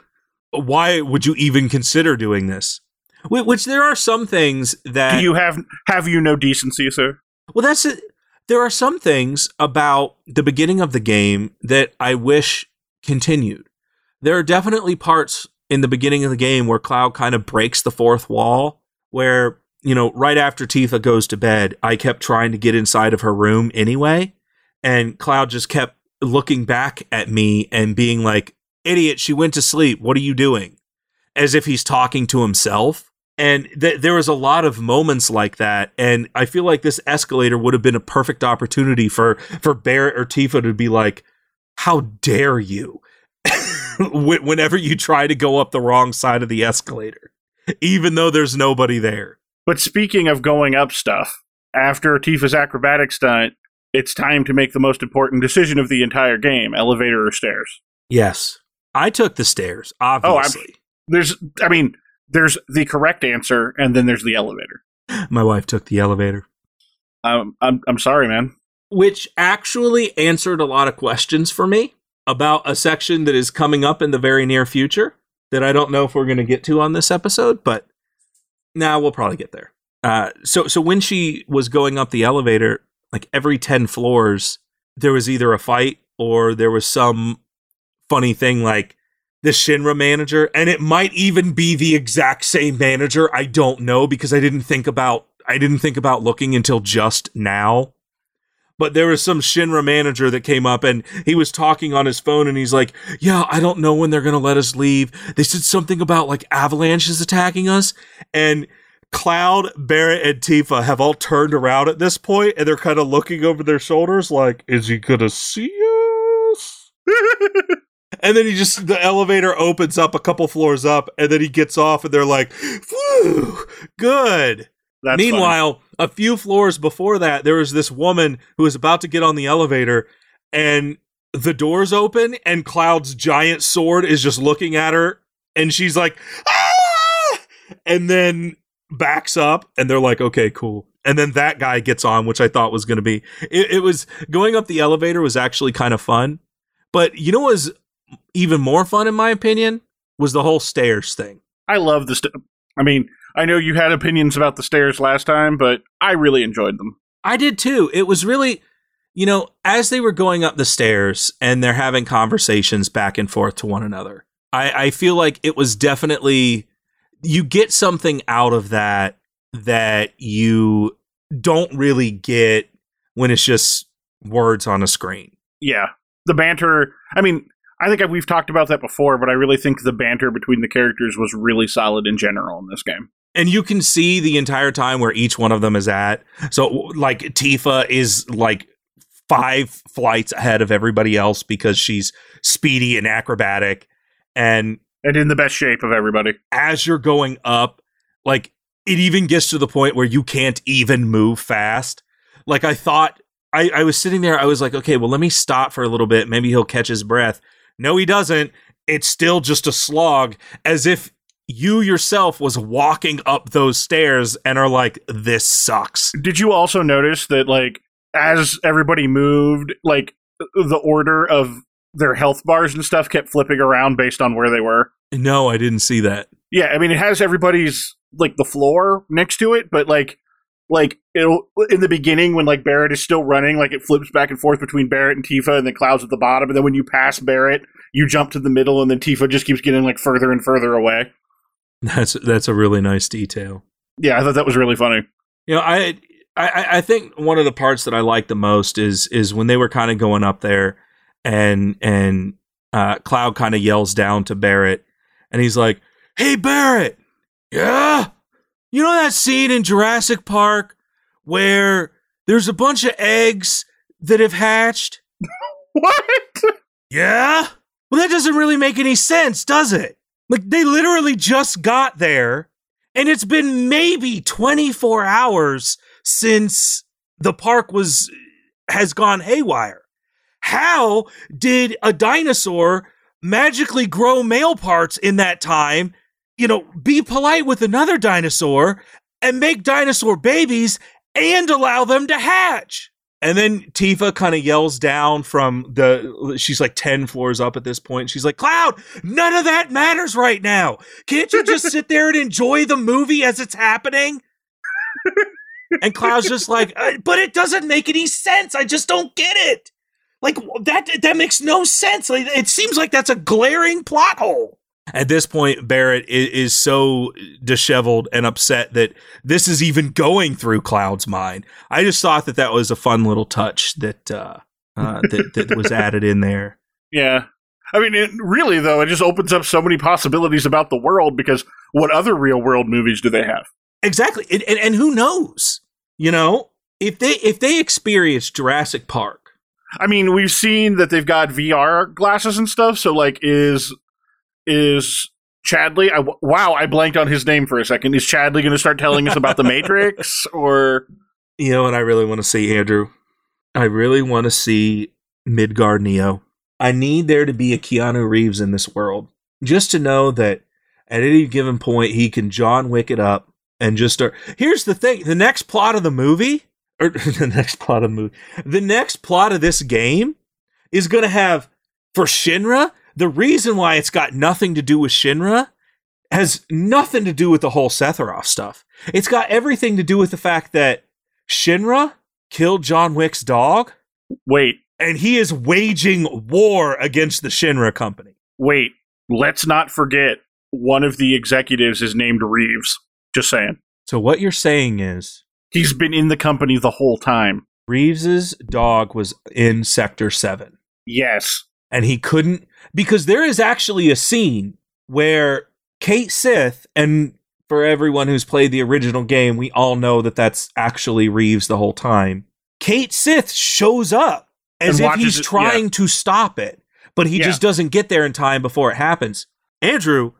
Why would you even consider doing this? Wh- Which there are some things that Do you have have you no decency, sir? Well, that's it. There are some things about the beginning of the game that I wish continued. There are definitely parts in the beginning of the game where Cloud kind of breaks the fourth wall, where, you know, right after Tifa goes to bed, I kept trying to get inside of her room anyway. And Cloud just kept looking back at me and being like, idiot, she went to sleep. What are you doing? As if he's talking to himself. And th- there was a lot of moments like that, and I feel like this escalator would have been a perfect opportunity for for Barrett or Tifa to be like, "How dare you!" <laughs> Whenever you try to go up the wrong side of the escalator, even though there's nobody there. But speaking of going up stuff, after Tifa's acrobatic stunt, it's time to make the most important decision of the entire game: elevator or stairs. Yes, I took the stairs. Obviously, There's, I mean, there's the correct answer, and then there's the elevator. my wife took the elevator, Um, I'm, I'm sorry, man. which actually answered a lot of questions for me about a section that is coming up in the very near future that I don't know if we're going to get to on this episode, but now we'll probably get there. Uh, so, so when she was going up the elevator, like every 10 floors, there was either a fight or there was some funny thing like the Shinra manager, and it might even be the exact same manager. I don't know because I didn't think about I didn't think about looking until just now. But there was some Shinra manager that came up and he was talking on his phone and he's like, Yeah, I don't know when they're gonna let us leave. They said something about like avalanches attacking us. And Cloud, Barrett, and Tifa have all turned around at this point and they're kind of looking over their shoulders like, Is he gonna see us? <laughs> And then he just the elevator opens up a couple floors up, and then he gets off, and they're like, "Whew, good." That's Meanwhile, a few floors before that, there was this woman who was about to get on the elevator, and the doors open, and Cloud's giant sword is just looking at her, and she's like, "Ah!" and then backs up, and they're like, "Okay, cool." And then that guy gets on, which I thought was going to be. It, it was going up the elevator was actually kind of fun, but you know what was even more fun, in my opinion, was the whole stairs thing. I love the. St- I mean, I know you had opinions about the stairs last time, but I really enjoyed them. I did too. It was really, you know, as they were going up the stairs and they're having conversations back and forth to one another, I, I feel like it was definitely, you get something out of that that you don't really get when it's just words on a screen. Yeah, the banter. I mean, I think we've talked about that before, but I really think the banter between the characters was really solid in general in this game. And you can see the entire time where each one of them is at. So like Tifa is like five flights ahead of everybody else because she's speedy and acrobatic and And in the best shape of everybody. as you're going up like it even gets to the point where you can't even move fast. Like I thought I, I was sitting there, I was like, okay, well let me stop for a little bit. Maybe he'll catch his breath. No, he doesn't. It's still just a slog, as if you yourself was walking up those stairs and are like, this sucks. Did you also notice that, like, as everybody moved, like, the order of their health bars and stuff kept flipping around based on where they were? No, I didn't see that. Yeah, I mean, it has everybody's, like, the floor next to it, but, like, like it'll in the beginning when like Barrett is still running, like it flips back and forth between Barrett and Tifa, and then Cloud's at the bottom. And then when you pass Barrett, you jump to the middle, and then Tifa just keeps getting like further and further away. That's that's a really nice detail. Yeah, I thought that was really funny. You know, I I, I think one of the parts that I like the most is is when they were kind of going up there, and and uh, Cloud kind of yells down to Barrett, and he's like, "Hey, Barrett, yeah, you know that scene in Jurassic Park where there's a bunch of eggs that have hatched? <laughs> What? Yeah? Well, that doesn't really make any sense, does it? Like, they literally just got there, and it's been maybe 24 hours since the park was has gone haywire. How did a dinosaur magically grow male parts in that time? You know, be polite with another dinosaur and make dinosaur babies and allow them to hatch. And then Tifa kind of yells down from the, she's like 10 floors up at this point. She's like, Cloud, none of that matters right now. Can't you just sit there and enjoy the movie as it's happening? and Cloud's just like, "Uh, but it doesn't make any sense. I just don't get it. Like that, that makes no sense. Like, it seems like that's a glaring plot hole. At this point, Barrett is, is so disheveled and upset that this is even going through Cloud's mind. I just thought that that was a fun little touch that uh, uh, <laughs> that, that was added in there. Yeah. I mean, it, really though, it just opens up so many possibilities about the world because what other real world movies do they have? Exactly, and, and and who knows? You know, if they if they experience Jurassic Park, I mean, we've seen that they've got VR glasses and stuff. So, like, is is Chadley? I, wow, I blanked on his name for a second. Is Chadley going to start telling us about the <laughs> Matrix? Or you know what I really want to see, Andrew? I really want to see Midgar Neo. I need there to be a Keanu Reeves in this world, just to know that at any given point he can John Wick it up and just start. Here's the thing: the next plot of the movie, or <laughs> the next plot of the movie, the next plot of this game is going to have for Shinra. The reason why it's got nothing to do with Shinra has nothing to do with the whole Sephiroth stuff. It's got everything to do with the fact that Shinra killed John Wick's dog, wait, and he is waging war against the Shinra company. wait, let's not forget one of the executives is named Reeves. Just saying. So what you're saying is He's been in the company the whole time. Reeves's dog was in Sector 7 Yes. and he couldn't because there is actually a scene where Cait Sith and for everyone who's played the original game, we all know that that's actually Reeves the whole time. Cait Sith shows up as And if he's it- trying to stop it, but he Yeah. just doesn't get there in time before it happens. Andrew,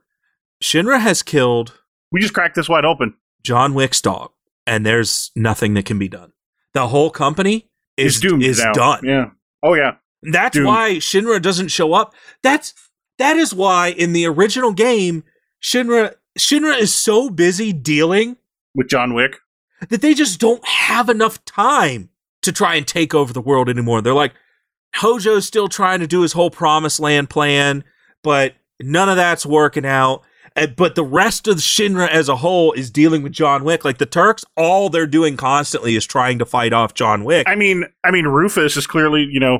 Shinra has killed We just cracked this wide open. John Wick's dog, and there's nothing that can be done. The whole company is doomed is done. Yeah. Oh, yeah. That's Doomed. why Shinra doesn't show up. That's that is why in the original game, Shinra Shinra is so busy dealing With John Wick. that they just don't have enough time to try and take over the world anymore. They're like, Hojo's still trying to do his whole promised land plan, but none of that's working out. But the rest of Shinra as a whole is dealing with John Wick. Like the Turks, all they're doing constantly is trying to fight off John Wick. I mean, I mean, Rufus is clearly, you know,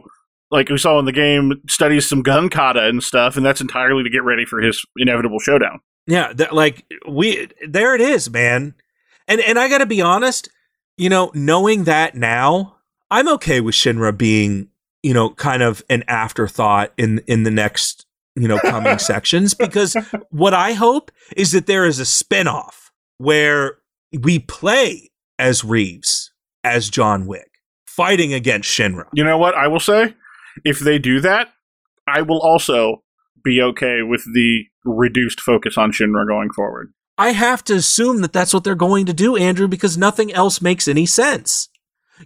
like we saw in the game, studies some gun kata and stuff, and that's entirely to get ready for his inevitable showdown. Yeah, that, like we there it is, man. And and I got to be honest, you know, knowing that now, I'm okay with Shinra being, you know, kind of an afterthought in in the next, you know, coming <laughs> sections because what I hope is that there is a spin-off where we play as Reeves as John Wick fighting against Shinra. You know what? I will say, if they do that, I will also be okay with the reduced focus on Shinra going forward. I have to assume that that's what they're going to do, Andrew, because nothing else makes any sense.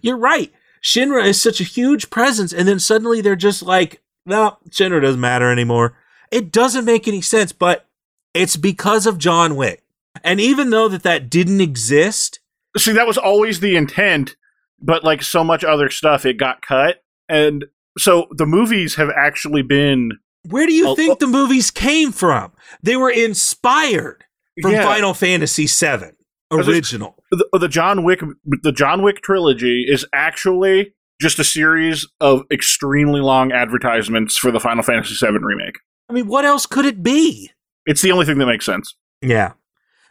You're right. Shinra is such a huge presence, and then suddenly they're just like, no, Shinra doesn't matter anymore. It doesn't make any sense, but it's because of John Wick. And even though that that didn't exist, See, that was always the intent, but like so much other stuff, it got cut. And so the movies have actually been. where do you think the movies came from? They were inspired from Yeah. Final Fantasy VII. original. The, the John Wick the John Wick trilogy is actually just a series of extremely long advertisements for the Final Fantasy VII remake. I mean, what else could it be? It's the only thing that makes sense. Yeah.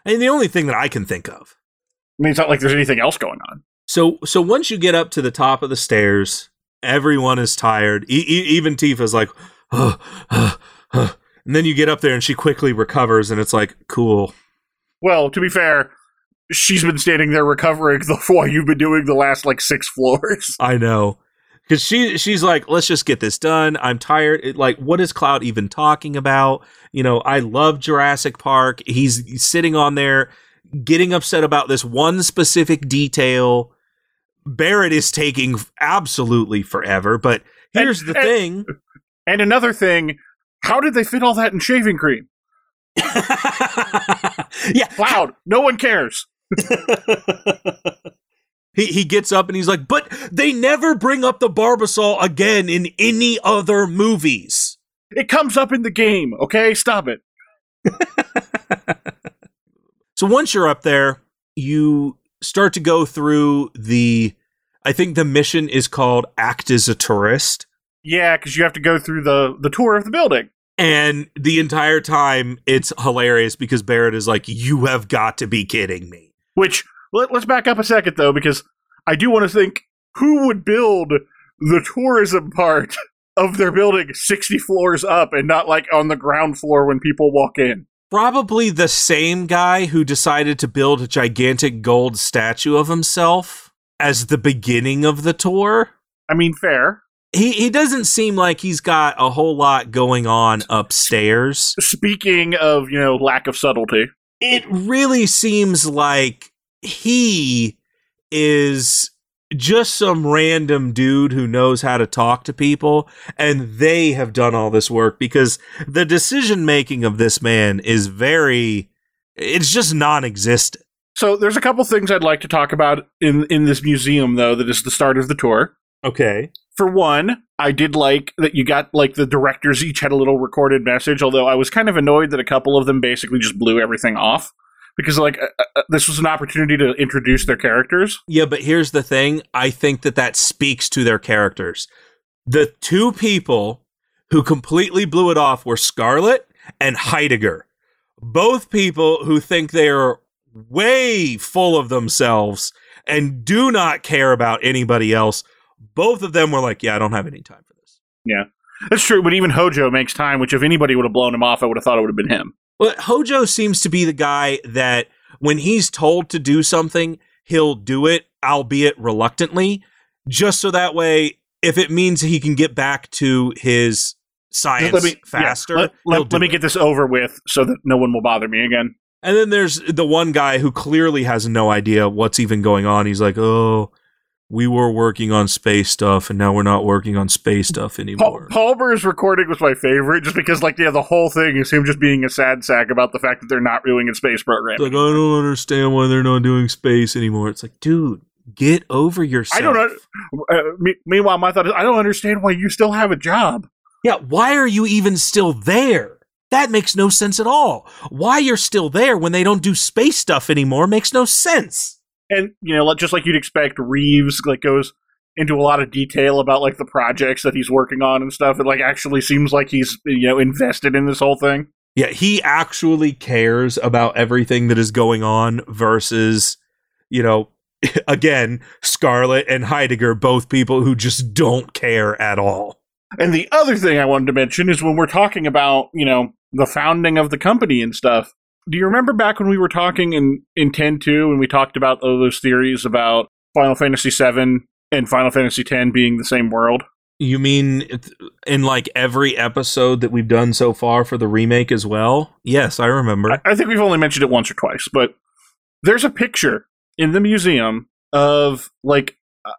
I mean, the only thing that I can think of. I mean, it's not like there's anything else going on. So, so once you get up to the top of the stairs, everyone is tired. E- e- even Tifa's like, and then you get up there and she quickly recovers, and it's like, cool. Well, to be fair, she's been standing there recovering <laughs> the while you've been doing the last like six <laughs> floors. I know. Because she she's like, let's just get this done. I'm tired. It, like, what is Cloud even talking about? You know, I love Jurassic Park. He's sitting on there getting upset about this one specific detail. Barrett is taking absolutely forever. But here's And- the and- thing. And another thing, how did they fit all that in shaving cream? <laughs> yeah, Loud. no one cares. <laughs> he he gets up and he's like, but they never bring up the Barbasol again in any other movies. It comes up in the game, okay? Stop it. <laughs> So once you're up there, you start to go through the. I think the mission is called "Act as a Tourist," Yeah, because you have to go through the the tour of the building. and the entire time it's hilarious because Barrett is like, "You have got to be kidding me." Which let, let's back up a second though, because I do want to think who would build the tourism part <laughs> of their building sixty floors up and not like on the ground floor when people walk in. Probably the same guy who decided to build a gigantic gold statue of himself as the beginning of the tour. I mean, fair. He he doesn't seem like he's got a whole lot going on upstairs. Speaking of you know lack of subtlety, It really seems like he is just some random dude who knows how to talk to people and they have done all this work because the decision making of this man is very it's just non-existent. so there's a couple things I'd like to talk about in in this museum though. That is the start of the tour. Okay. for one, I did like that you got like the directors each had a little recorded message. Although I was kind of annoyed that a couple of them basically just blew everything off because like uh, uh, this was an opportunity to introduce their characters. Yeah, but here's the thing. I think that that speaks to their characters. The two people who completely blew it off were Scarlet and Heidegger. Both people who think they are way full of themselves and do not care about anybody else. Both of them were like, yeah, I don't have any time for this. Yeah. That's true, but even Hojo makes time. Which if anybody would have blown him off, I would have thought it would have been him. Well, Hojo seems to be the guy that when he's told to do something, he'll do it, albeit reluctantly, just so that way, if it means he can get back to his science Let me- yeah, faster, let, let, let me it. get this over with so that no one will bother me again. And then there's the one guy who clearly has no idea what's even going on. He's like, "Oh, we were working on space stuff, and now we're not working on space stuff Paul, anymore." Palmer's recording was my favorite, just because like yeah, the whole thing is him just being a sad sack about the fact that they're not doing a space program. It's like, I don't understand why they're not doing space anymore. It's like, dude, get over yourself. I don't know. Uh, me- meanwhile, my thought is, I don't understand why you still have a job. Yeah, why are you even still there? That makes no sense at all. Why you're still there when they don't do space stuff anymore makes no sense. And you know, just like you'd expect, Reeves like goes into a lot of detail about like the projects that he's working on and stuff. It like actually seems like he's you know invested in this whole thing. Yeah, he actually cares about everything that is going on versus, you know, <laughs> again, Scarlet and Heidegger, both people who just don't care at all. And the other thing I wanted to mention is when we're talking about you know the founding of the company and stuff. Do you remember back when we were talking in in ten two and we talked about all those theories about Final Fantasy 7 and Final Fantasy 10 being the same world? You mean in like every episode that we've done so far for the remake as well? Yes, I remember. I, I think we've only mentioned it once or twice, but there's a picture in the museum of like uh,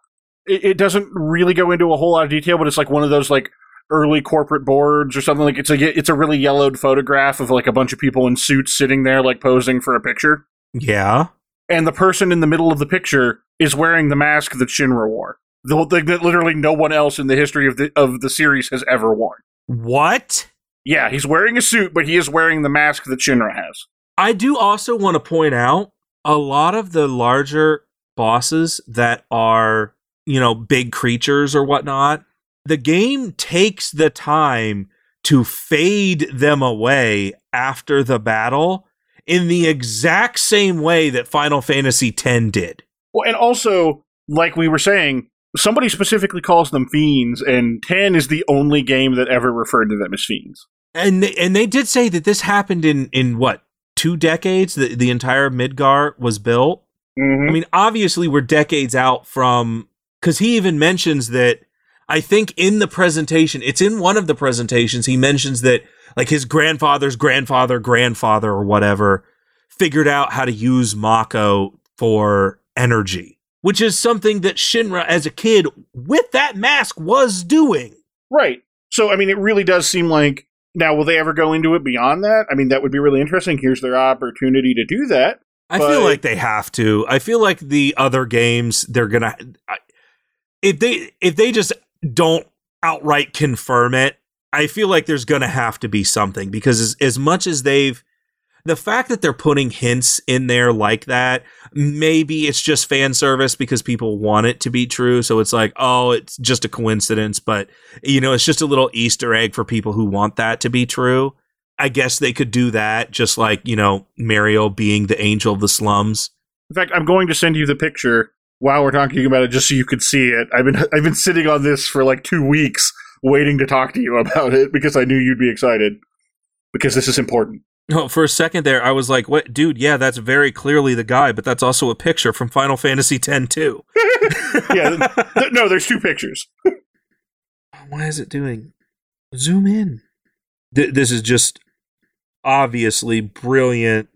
it, it doesn't really go into a whole lot of detail, but it's like one of those like early corporate boards or something. Like it's a it's a really yellowed photograph of like a bunch of people in suits sitting there like posing for a picture, yeah. and the person in the middle of the picture is wearing the mask that Shinra wore. The whole thing that literally no one else in the history of the of the series has ever worn. What? Yeah, he's wearing a suit, but he is wearing the mask that Shinra has. I do also want to point out a lot of the larger bosses that are, you know, big creatures or whatnot, the game takes the time to fade them away after the battle in the exact same way that Final Fantasy X did. Well, and also, like we were saying, somebody specifically calls them fiends, and 10 is the only game that ever referred to them as fiends. And they, and they did say that this happened in in what two decades. The the entire Midgar was built. Mm-hmm. I mean, obviously, we're decades out from because he even mentions that. I think in the presentation, it's in one of the presentations, he mentions that like his grandfather's grandfather, grandfather, or whatever, figured out how to use Mako for energy, which is something that Shinra, as a kid, with that mask, was doing. Right. So, I mean, it really does seem like now, will they ever go into it beyond that? I mean, that would be really interesting. Here's their opportunity to do that. I But- feel like they have to. I feel like the other games they're gonna if they if they just don't outright confirm it, I feel like there's gonna have to be something because as, as much as they've the fact that they're putting hints in there like that, maybe it's just fan service because people want it to be true. So it's like, oh, it's just a coincidence, but you know, it's just a little Easter egg for people who want that to be true. I guess they could do that, just like, you know, Mario being the angel of the slums. In fact, I'm going to send you the picture while we're talking about it, just so you could see it. I've been <laughs> I've been sitting on this for like two weeks, waiting to talk to you about it because I knew you'd be excited because this is important. Oh, for a second there, I was like, "What, dude? Yeah, that's very clearly the guy." But that's also a picture from Final Fantasy X too. <laughs> Yeah, th- no, there's two pictures. <laughs> Why is it doing? Zoom in. Th- this is just obviously brilliant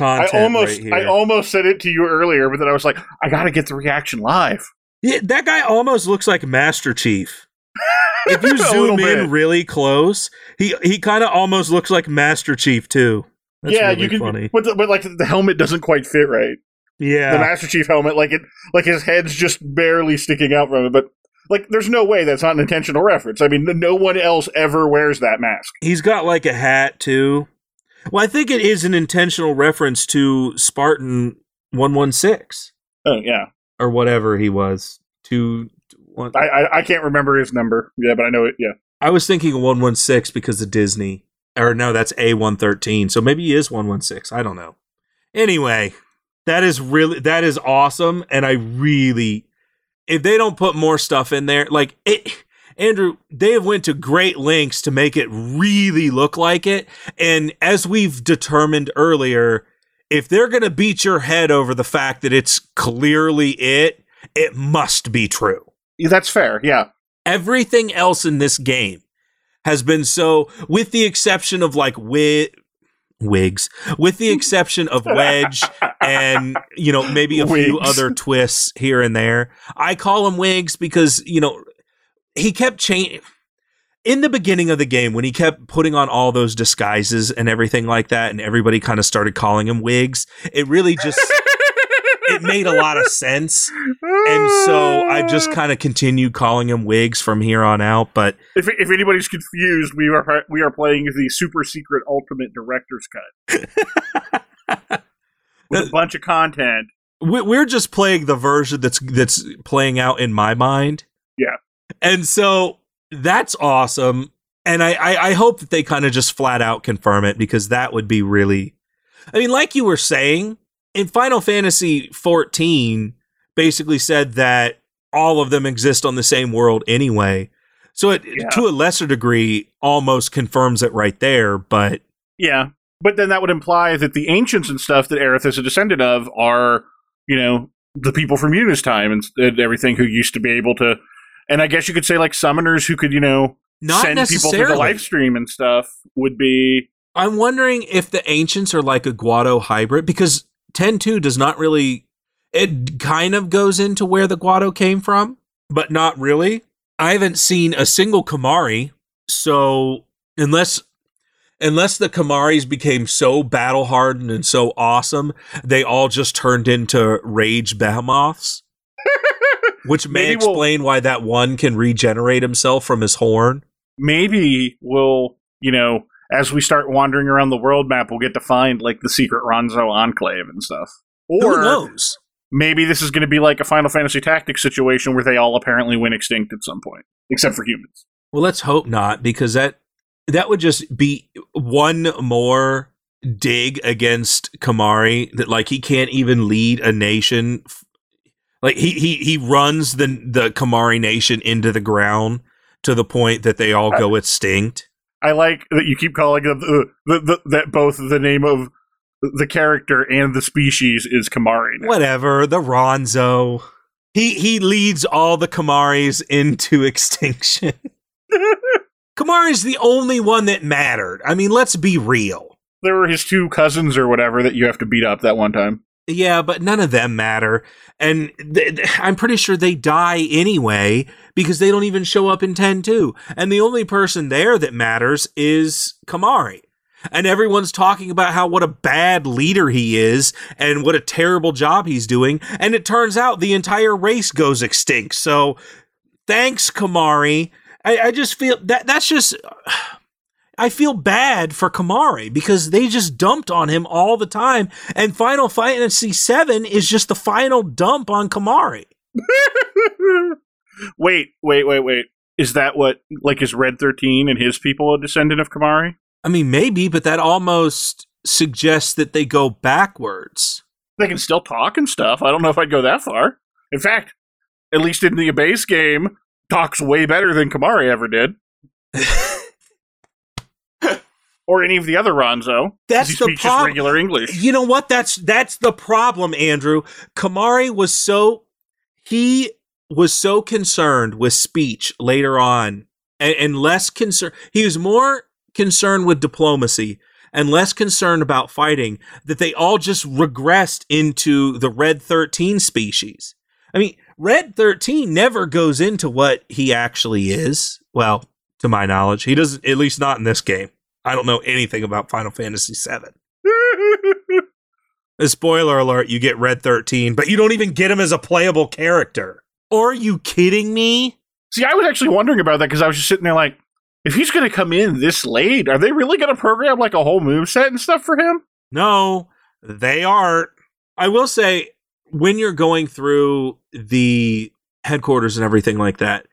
I almost right. I almost said it to you earlier, but then I was like, I got to get the reaction live. yeah, that guy almost looks like Master Chief. <laughs> If you zoom in bit. really close, he he kind of almost looks like Master Chief too. That's yeah, really you can, funny. but the, but like the helmet doesn't quite fit right. Yeah, The Master Chief helmet, like it, like his head's just barely sticking out from it. But like, there's no way that's not an intentional reference. I mean, no one else ever wears that mask. He's got like a hat too. Well, I think it is an intentional reference to Spartan 116 Oh yeah, or whatever he was. Two one. I, I I can't remember his number. Yeah, but I know it. Yeah, I was thinking 116 because of Disney. Or no, that's A113. So maybe he is 116. I don't know. Anyway, that is really that is awesome and I really if they don't put more stuff in there like it Andrew, they have went to great lengths to make it really look like it. And as we've determined earlier, if they're going to beat your head over the fact that it's clearly it, it must be true. That's fair. Yeah, everything else in this game has been so with the exception of like wi- wigs with the exception of wedge <laughs> and you know maybe a few other twists here and there i call them wigs because you know he kept changing in the beginning of the game when he kept putting on all those disguises and everything like that and everybody kind of started calling him wigs it really just it made a lot of sense and so I just <laughs> kind of continued calling him wigs from here on out. But If, if anybody's confused, we are we are playing the super secret ultimate director's cut <laughs> with a bunch of content. we- we're just playing the version that's that's playing out in my mind. And so that's awesome. And I I, I hope that they kind of just flat out confirm it because that would be really. I mean, like you were saying in Final Fantasy 14, basically said that all of them exist on the same world anyway. So it, Yeah. to a lesser degree, almost confirms it right there. But Yeah, but then that would imply that the ancients and stuff that Aerith is a descendant of are, you know, the people from Yuna's time and, and everything who used to be able to. And I guess you could say like summoners who could, you know, not send people through the Lifestream and stuff would be. I'm wondering if the ancients are like a Guado hybrid because 10-2 does not really it kind of goes into where the Guado came from, but not really. I haven't seen a single Kimahri, so unless unless the Kimahris became so battle hardened and so awesome, they all just turned into rage behemoths. Which may Maybe we'll- explain why that one can regenerate himself from his horn. Maybe we'll, you know, as we start wandering around the world map, we'll get to find like the secret Ronso enclave and stuff. Who Or knows? maybe this is going to be like a Final Fantasy Tactics situation where they all apparently went extinct at some point, except for humans. Well, let's hope not, because that that would just be one more dig against Kimahri that like he can't even lead a nation. Like he he he runs the the Kimahri nation into the ground to the point that they all go extinct. I like that you keep calling them the, the, the, that both the name of the character and the species is Kimahri. Now. Whatever, the Ronso. He he leads all the Kimahris into <laughs> extinction. <laughs> Kimahri's the only one that mattered. I mean, let's be real. There were his two cousins or whatever that you have to beat up that one time. Yeah, but none of them matter. And th- th- I'm pretty sure they die anyway because they don't even show up in 10 2. And the only person there that matters is Kimahri. And everyone's talking about how what a bad leader he is and what a terrible job he's doing. And it turns out the entire race goes extinct. So thanks, Kimahri. I, I just feel that that's just. I feel bad for Kimahri because they just dumped on him all the time, and Final Fantasy VII is just the final dump on Kimahri. <laughs> wait, wait, wait, wait. Is that what, like, is Red 13 and his people a descendant of Kimahri? I mean, maybe, but that almost suggests that they go backwards. They can still talk and stuff. I don't know if I'd go that far. In fact, at least in the base game, talks way better than Kimahri ever did. <laughs> or any of the other Ronso. That's he the problem. regular English. You know what? That's that's the problem, Andrew. Kimahri was so he was so concerned with speech later on, and, and less concerned. He was more concerned with diplomacy and less concerned about fighting. That they all just regressed into the Red Thirteen species. I mean, Red Thirteen never goes into what he actually is. Well, to my knowledge, he doesn't. At least not in this game. I don't know anything about Final Fantasy VII. A <laughs> spoiler alert, you get Red 13, but you don't even get him as a playable character. Are you kidding me? See, I was actually wondering about that because I was just sitting there like, if he's going to come in this late, are they really going to program like a whole move set and stuff for him? No, they aren't. I will say, when you're going through the headquarters and everything like that,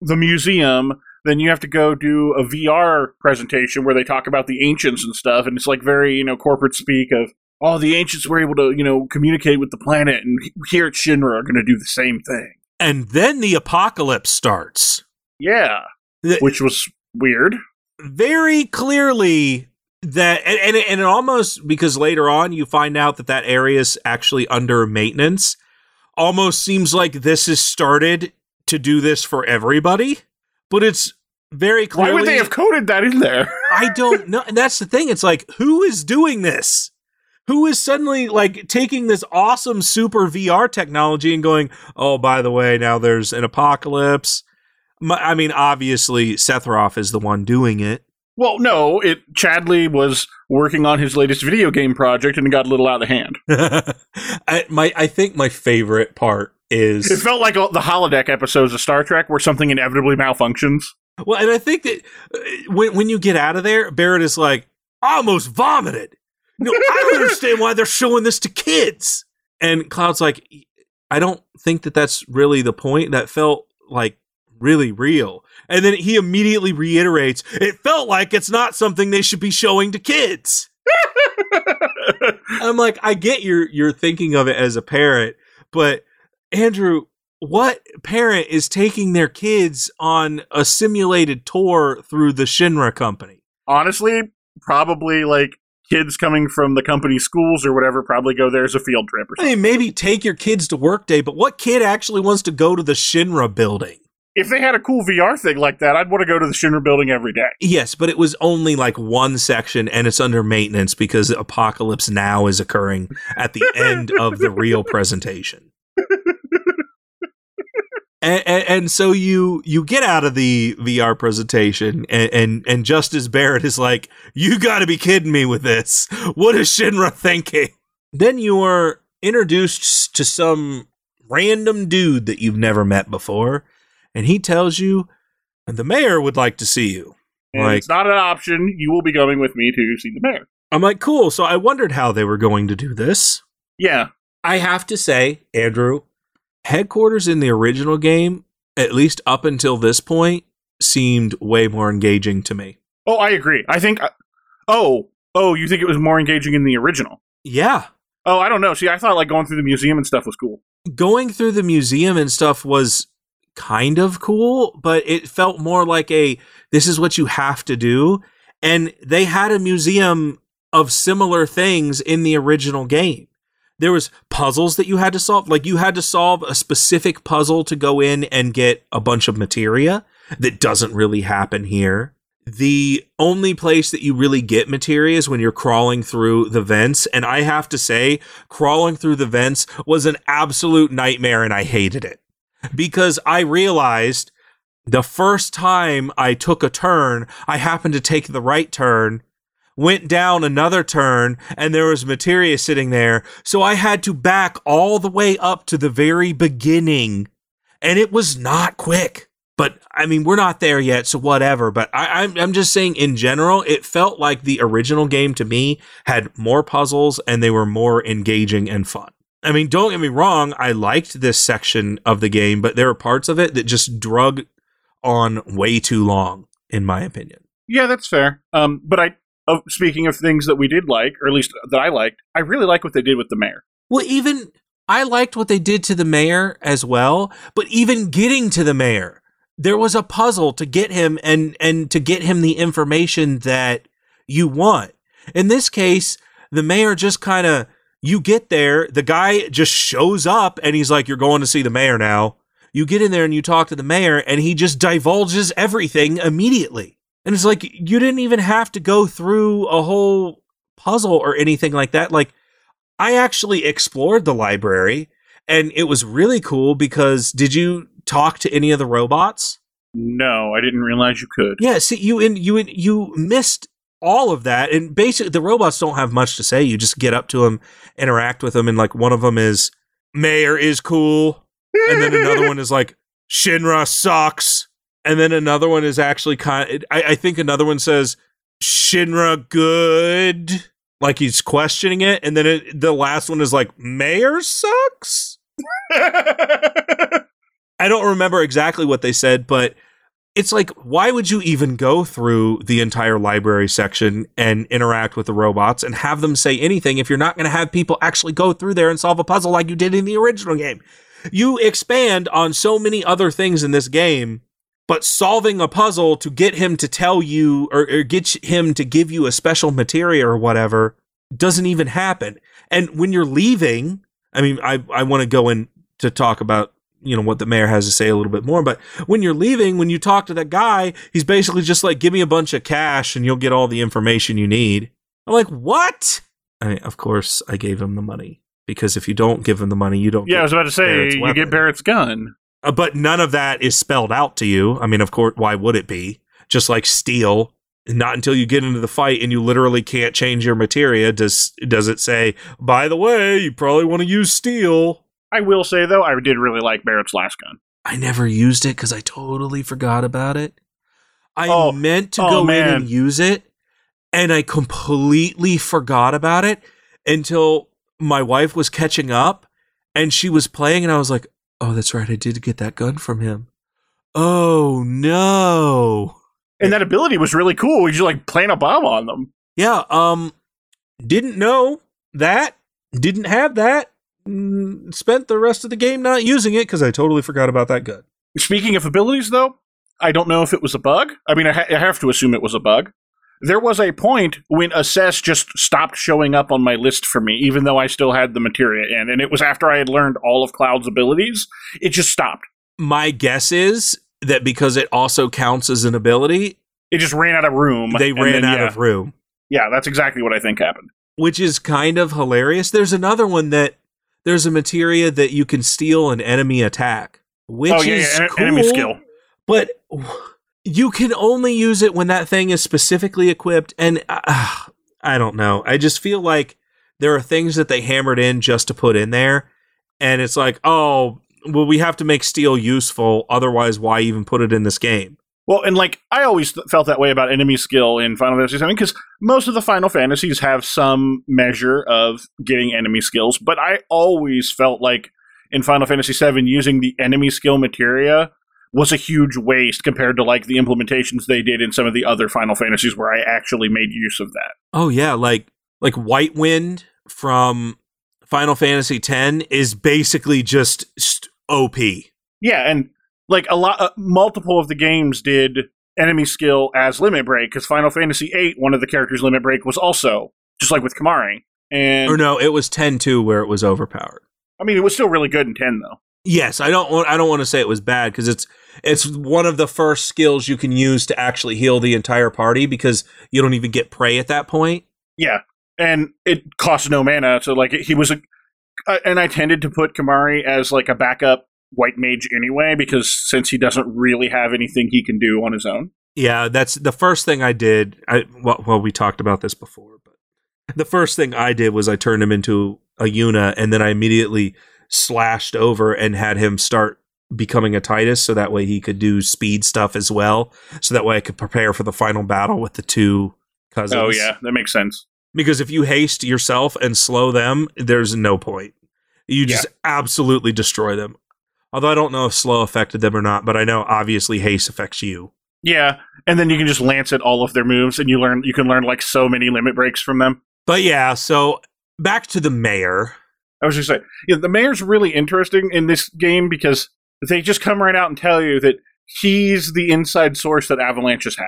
The museum, then you have to go do a VR presentation where they talk about the ancients and stuff, and it's like very, you know, corporate speak of, oh, the ancients were able to, you know, communicate with the planet, and here at Shinra are going to do the same thing. and then the apocalypse starts. Yeah, The- which was weird. very clearly that and, and and it almost because later on you find out that that area is actually under maintenance almost seems like this is started to do this for everybody but it's very clearly Why would they have coded that in there? <laughs> I don't know. And that's the thing. It's like who is doing this? Who is suddenly like taking this awesome super VR technology and going oh by the way now there's an apocalypse. I mean obviously Sephiroth is the one doing it. Well, no, it Chadley was working on his latest video game project and it got a little out of hand. <laughs> I my I think my favorite part It is felt like all the holodeck episodes of Star Trek where something inevitably malfunctions. well, and I think that uh, when when you get out of there, Barrett is like, I almost vomited. No, I don't understand why they're showing this to kids. And Cloud's like, I don't think that that's really the point. That felt like really real. And then he immediately reiterates, it felt like it's not something they should be showing to kids. <laughs> I'm like, I get you're you're thinking of it as a parent, but Andrew, what parent is taking their kids on a simulated tour through the Shinra company? Honestly, probably like kids coming from the company schools or whatever probably go there as a field trip or I mean, maybe take your kids to work day, but what kid actually wants to go to the Shinra building? If they had a cool VR thing like that, I'd want to go to the Shinra building every day. Yes, but it was only like one section and it's under maintenance because Apocalypse Now is occurring at the end of the real presentation. And, and, and so you you get out of the VR presentation and, and and Justice Barrett is like, you got to be kidding me with this. What is Shinra thinking? Then you are introduced to some random dude that you've never met before, and he tells you, and the mayor would like to see you. And Like- it's not an option. You will be going with me to see the mayor. I'm like, cool. So I wondered how they were going to do this. Yeah. I have to say, Andrew, headquarters in the original game, at least up until this point, seemed way more engaging to me. Oh, I agree. I think. Uh, oh, oh, you think it was more engaging in the original? Yeah. Oh, I don't know. See, I thought like going through the museum and stuff was cool. Going through the museum and stuff was kind of cool, but it felt more like a this is what you have to do. And they had a museum of similar things in the original game. There was puzzles that you had to solve. Like you had to solve a specific puzzle to go in and get a bunch of materia that doesn't really happen here. The only place that you really get materia is when you're crawling through the vents. And I have to say, crawling through the vents was an absolute nightmare and I hated it because I realized the first time I took a turn, I happened to take the right turn, went down another turn, and there was materia sitting there. So I had to back all the way up to the very beginning. And it was not quick. But I mean, we're not there yet, so whatever. But I, I'm, I'm just saying, in general, it felt like the original game to me had more puzzles and they were more engaging and fun. I mean, don't get me wrong, I liked this section of the game, but there are parts of it that just drug on way too long, in my opinion. Yeah, that's fair. Um, but I, oh, speaking of things that we did like, or at least that I liked, I really like what they did with the mayor. Well, even I liked what they did to the mayor as well, but even getting to the mayor, there was a puzzle to get him and and to get him the information that you want. In this case, the mayor just kind of you get there, the guy just shows up and he's like you're going to see the mayor now. You get in there and you talk to the mayor and he just divulges everything immediately. And it's like you didn't even have to go through a whole puzzle or anything like that. Like I actually explored the library and it was really cool because did you talk to any of the robots? No, I didn't realize you could. Yeah, see you in you in, you missed all of that and basically the robots don't have much to say. You just get up to them, interact with them and like one of them is Mayor is cool and then another one is like Shinra sucks and then another one is actually kind I, I think another one says Shinra good? Like he's questioning it. And then it, the last one is like Mayor sucks? <laughs> I don't remember exactly what they said, but it's like, why would you even go through the entire library section and interact with the robots and have them say anything if you're not going to have people actually go through there and solve a puzzle like you did in the original game? You expand on so many other things in this game, but solving a puzzle to get him to tell you or, or get him to give you a special materia or whatever doesn't even happen. And when you're leaving, I mean, I, I want to go in to talk about you know what the mayor has to say a little bit more but when you're leaving when you talk to that guy he's basically just like give me a bunch of cash and you'll get all the information you need i'm like what I, of course i gave him the money because if you don't give him the money you don't yeah, I was about to say you weapon. get Barret's gun. Uh, but none of that is spelled out to you i mean of course why would it be just like steal not until you get into the fight and you literally can't change your materia does does it say by the way you probably want to use steal I will say though, I did really like Barret's last gun. I never used it because I totally forgot about it. I Oh, meant to oh, go in and use it, and I completely forgot about it until my wife was catching up and she was playing, and I was like, oh, that's right. I did get that gun from him. Oh, no. And that ability was really cool. You just like plant a bomb on them. Yeah, um, didn't know that, didn't have that. Mm, spent the rest of the game not using it because I totally forgot about that gun. Speaking of abilities, though, I don't know if it was a bug. I mean, I, ha- I have to assume it was a bug. There was a point when Assess just stopped showing up on my list for me, even though I still had the materia in. And it was after I had learned all of Cloud's abilities. It just stopped. My guess is that because it also counts as an ability, It just ran out of room. they ran then, out yeah, of room, Yeah, that's exactly what I think happened. which is kind of hilarious. There's another one that there's a materia that you can steal an enemy attack, which oh, yeah, is yeah en- cool, enemy skill. but you can only use it when that thing is specifically equipped. And uh, <sighs> I don't know. I just feel like there are things that they hammered in just to put in there, and it's like, oh, well, we have to make steal useful. Otherwise, why even put it in this game? Well, and like I always th- felt that way about enemy skill in Final Fantasy 7 because most of the Final Fantasies have some measure of getting enemy skills, but I always felt like in Final Fantasy 7 using the enemy skill materia was a huge waste compared to like the implementations they did in some of the other Final Fantasies where I actually made use of that. Oh yeah, like like White Wind from Final Fantasy X is basically just st- OP. Yeah, and like a lot, uh, multiple of the games did enemy skill as limit break because Final Fantasy VIII, one of the characters' limit break was also just like with Kimahri. And Or no, it was 10 2 where it was overpowered. I mean, it was still really good in ten though. Yes, I don't want I don't want to say it was bad because it's it's one of the first skills you can use to actually heal the entire party because you don't even get pray at that point. Yeah, and it costs no mana, so like he was a, uh, and I tended to put Kimahri as like a backup white mage anyway because since he doesn't really have anything he can do on his own. Yeah, that's the first thing I did. I well, well we talked about this before, but the first thing I did was I turned him into a Yuna, and then I immediately slashed over and had him start becoming a Tidus, so that way he could do speed stuff as well. So that way I could prepare for the final battle with the two cousins. Oh yeah, that makes sense. because if you haste yourself and slow them, there's no point. You just absolutely destroy them. Although I don't know if slow affected them or not, but I know obviously haste affects you. Yeah, and then you can just Lancet all of their moves, and you learn you can learn like so many limit breaks from them. But yeah, so back to the mayor. I was just saying, know, the mayor's really interesting in this game because they just come right out and tell you that he's the inside source that Avalanche has had.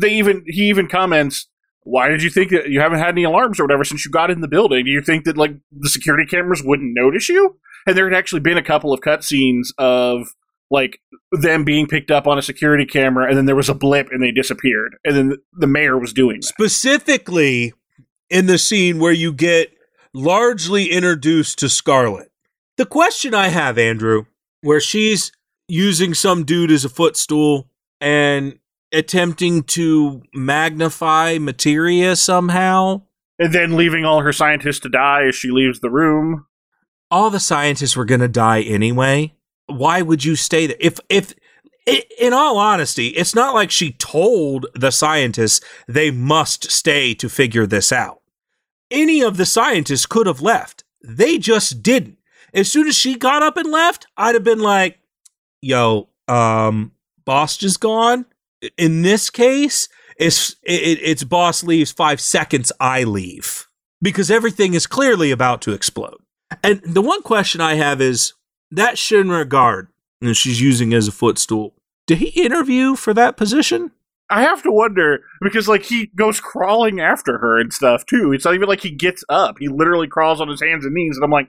They even he even comments, "Why did you think that you haven't had any alarms or whatever since you got in the building? Do you think that like the security cameras wouldn't notice you?" And there had actually been a couple of cutscenes of like them being picked up on a security camera, and then there was a blip and they disappeared, and then the mayor was doing that. Specifically in the scene where you get largely introduced to Scarlet. The question I have, Andrew, where she's using some dude as a footstool and attempting to magnify materia somehow. And then leaving all her scientists to die as she leaves the room. all the scientists were going to die anyway. Why would you stay there? If if in all honesty, it's not like she told the scientists they must stay to figure this out. Any of the scientists could have left. They just didn't. As soon as she got up and left, I'd have been like, "Yo, um, boss just gone." In this case, it's it, it's boss leaves 5 seconds I leave because everything is clearly about to explode. And the one question I have is that Shinra guard that she's using as a footstool. Did he interview for that position? I have to wonder because like he goes crawling after her and stuff too. It's not even like he gets up. He literally crawls on his hands and knees and I'm like,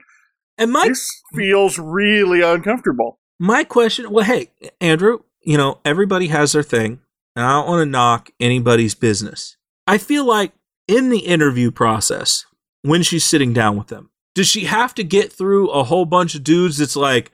And my this feels really uncomfortable. my question, well, hey, Andrew, you know, everybody has their thing, and I don't want to knock anybody's business. I feel like in the interview process, when she's sitting down with them, does she have to get through a whole bunch of dudes that's like,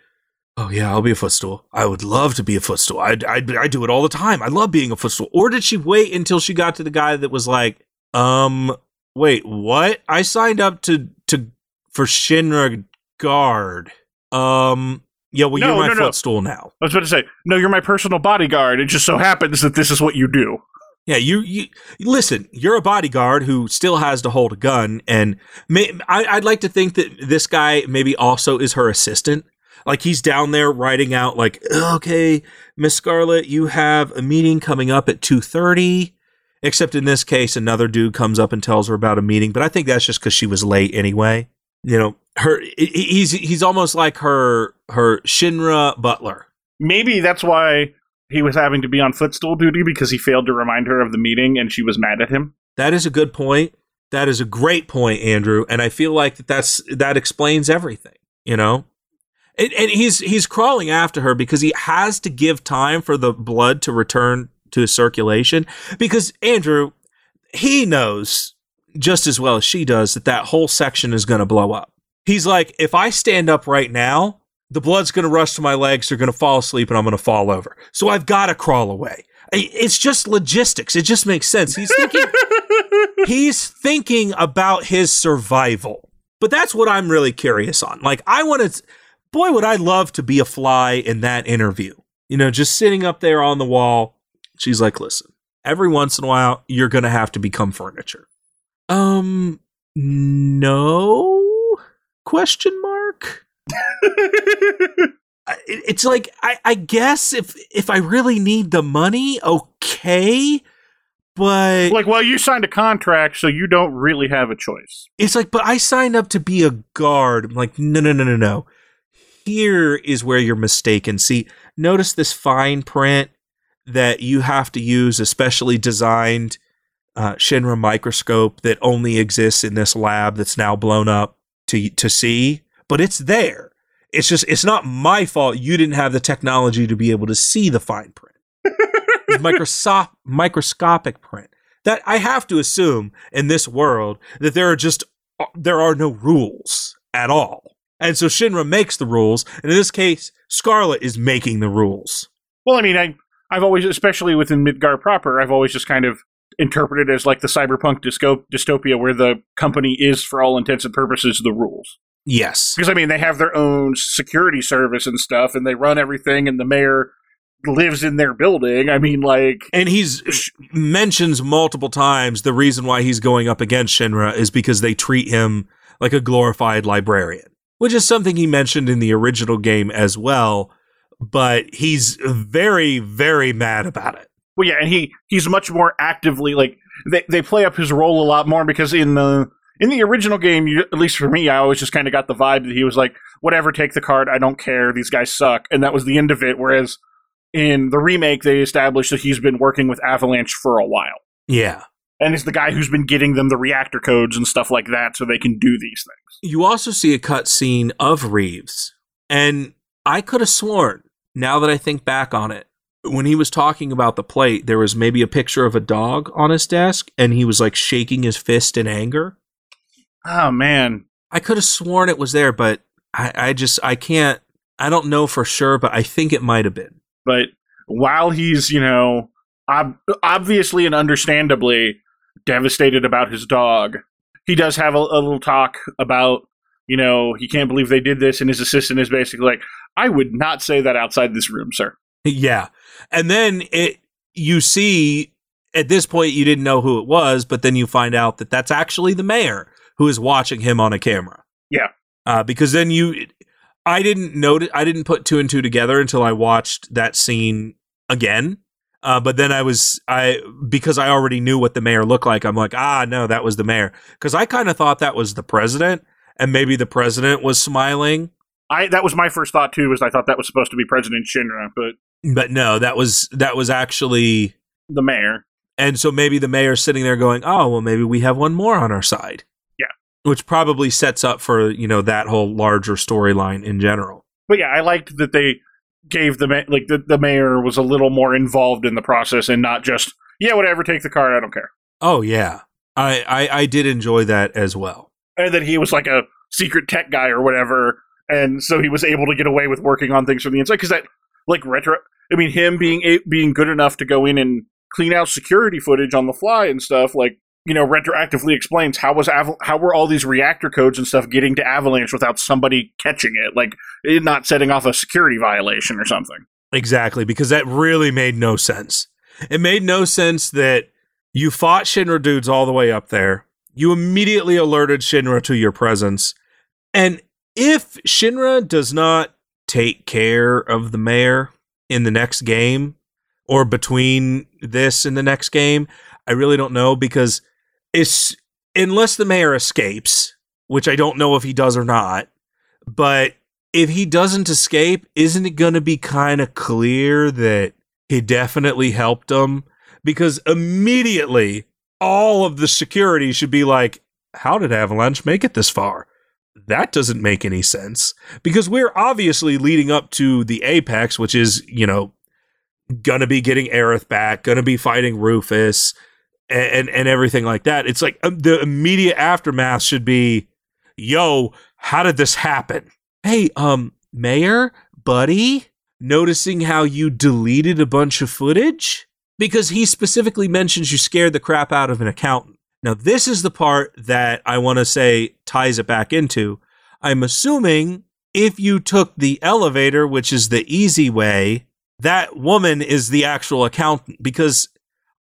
oh yeah, I'll be a footstool. I would love to be a footstool. I I I do it all the time. I love being a footstool. Or did she wait until she got to the guy that was like, um, wait, what? I signed up to to for Shinra guard. Um, yeah, well, No, you're my no, no. footstool now. I was about to say, no, you're my personal bodyguard. It just so happens that this is what you do. Yeah, you, you listen. You're a bodyguard who still has to hold a gun, and may, I, I'd like to think that this guy maybe also is her assistant. Like he's down there writing out, like, okay, Miss Scarlet, you have a meeting coming up at two thirty. Except in this case, another dude comes up and tells her about a meeting, but I think that's just because she was late anyway. You know, her he's he's almost like her her Shinra butler. Maybe that's why he was having to be on footstool duty because he failed to remind her of the meeting and she was mad at him. That is a good point. That is a great point, Andrew, and I feel like that that's that explains everything. You know, and, and he's he's crawling after her because he has to give time for the blood to return to circulation. Because Andrew, he knows just as well as she does that that whole section is going to blow up. He's like, if I stand up right now, the blood's going to rush to my legs. They're going to fall asleep, and I'm going to fall over. So I've got to crawl away. It's just logistics. It just makes sense. He's thinking <laughs> he's thinking about his survival. But that's what I'm really curious on. Like, I want to, boy, would I love to be a fly in that interview. You know, just sitting up there on the wall, She's like, listen, every once in a while, you're going to have to become furniture. Um, no? Question mark? <laughs> It's like I, I guess if if I really need the money, okay, but like, well, you signed a contract, so you don't really have a choice. it's like, but I signed up to be a guard. I'm like, no, no, no, no, no. Here is where you're mistaken. See, notice this fine print that you have to use a specially designed uh, Shinra microscope that only exists in this lab that's now blown up to to see, but it's there. It's just it's not my fault you didn't have the technology to be able to see the fine print. It's microsop- microscopic print. That I have to assume in this world that there are just uh, there are no rules at all. And so Shinra makes the rules, and in this case, Scarlet is making the rules. Well, I mean, I I've always, especially within Midgar proper, I've always just kind of interpreted as like the cyberpunk disco- dystopia where the company is, for all intents and purposes, the rules. Yes. Because I mean, they have their own security service and stuff, and they run everything, and the mayor lives in their building. I mean, like, And he's mentions multiple times the reason why he's going up against Shinra is because they treat him like a glorified librarian, which is something he mentioned in the original game as well. But he's very, very mad about it. Well, yeah, and he he's much more actively like they they play up his role a lot more because in the in the original game, you, at least for me, I always just kind of got the vibe that he was like, whatever, take the card, I don't care, these guys suck, and that was the end of it. Whereas in the remake, they established that he's been working with Avalanche for a while. Yeah. And it's the guy who's been getting them the reactor codes and stuff like that so they can do these things. You also see a cut scene of Reeves, and I could have sworn, now that I think back on it, when he was talking about the plate, there was maybe a picture of a dog on his desk, and he was like shaking his fist in anger. Oh, man. I could have sworn it was there, but I, I just I can't. I don't know for sure, but I think it might have been. But while he's, you know, ob- obviously and understandably devastated about his dog, he does have a, a little talk about, you know, he can't believe they did this, and his assistant is basically like, I would not say that outside this room, sir. <laughs> Yeah, and then it you see at this point you didn't know who it was, but then you find out that that's actually the mayor who is watching him on a camera. Yeah. uh, because then you, I didn't notice, I didn't put two and two together until I watched that scene again. Uh, but then I was I because I already knew what the mayor looked like. I'm like, ah, no, that was the mayor because I kind of thought that was the president, and maybe the president was smiling, I that was my first thought too, was I thought that was supposed to be President Shinra, but but no, that was that was actually, the mayor. and so maybe the mayor's sitting there going, oh, well, maybe we have one more on our side. Yeah. which probably sets up for you know that whole larger storyline in general. But yeah, I liked that they gave the ma- like the, the mayor was a little more involved in the process and not just yeah, whatever, take the card, I don't care. Oh yeah, I I, I did enjoy that as well. and that he was like a secret tech guy or whatever, and so he was able to get away with working on things from the inside. Because that, like retro, I mean, him being being good enough to go in and clean out security footage on the fly and stuff, like you know, retroactively explains how was Aval- how were all these reactor codes and stuff getting to Avalanche without somebody catching it, like it not setting off a security violation or something. Exactly, because that really made no sense. It made no sense that you fought Shinra dudes all the way up there. You immediately alerted Shinra to your presence. And if Shinra does not take care of the mayor in the next game or between this and the next game, I really don't know because it's unless the mayor escapes, which I don't know if he does or not, but if he doesn't escape, isn't it going to be kind of clear that he definitely helped him? Because immediately, all of the security should be like, How did Avalanche make it this far? That doesn't make any sense. Because we're obviously leading up to the apex, which is, you know, gonna be getting Aerith back, gonna be fighting Rufus, and, and, and everything like that. It's like um, the immediate aftermath should be, Yo, how did this happen? Hey, um, Mayor, buddy, noticing how you deleted a bunch of footage? Because he specifically mentions you scared the crap out of an accountant. Now, this is the part that I want to say ties it back into. I'm assuming if you took the elevator, which is the easy way, that woman is the actual accountant because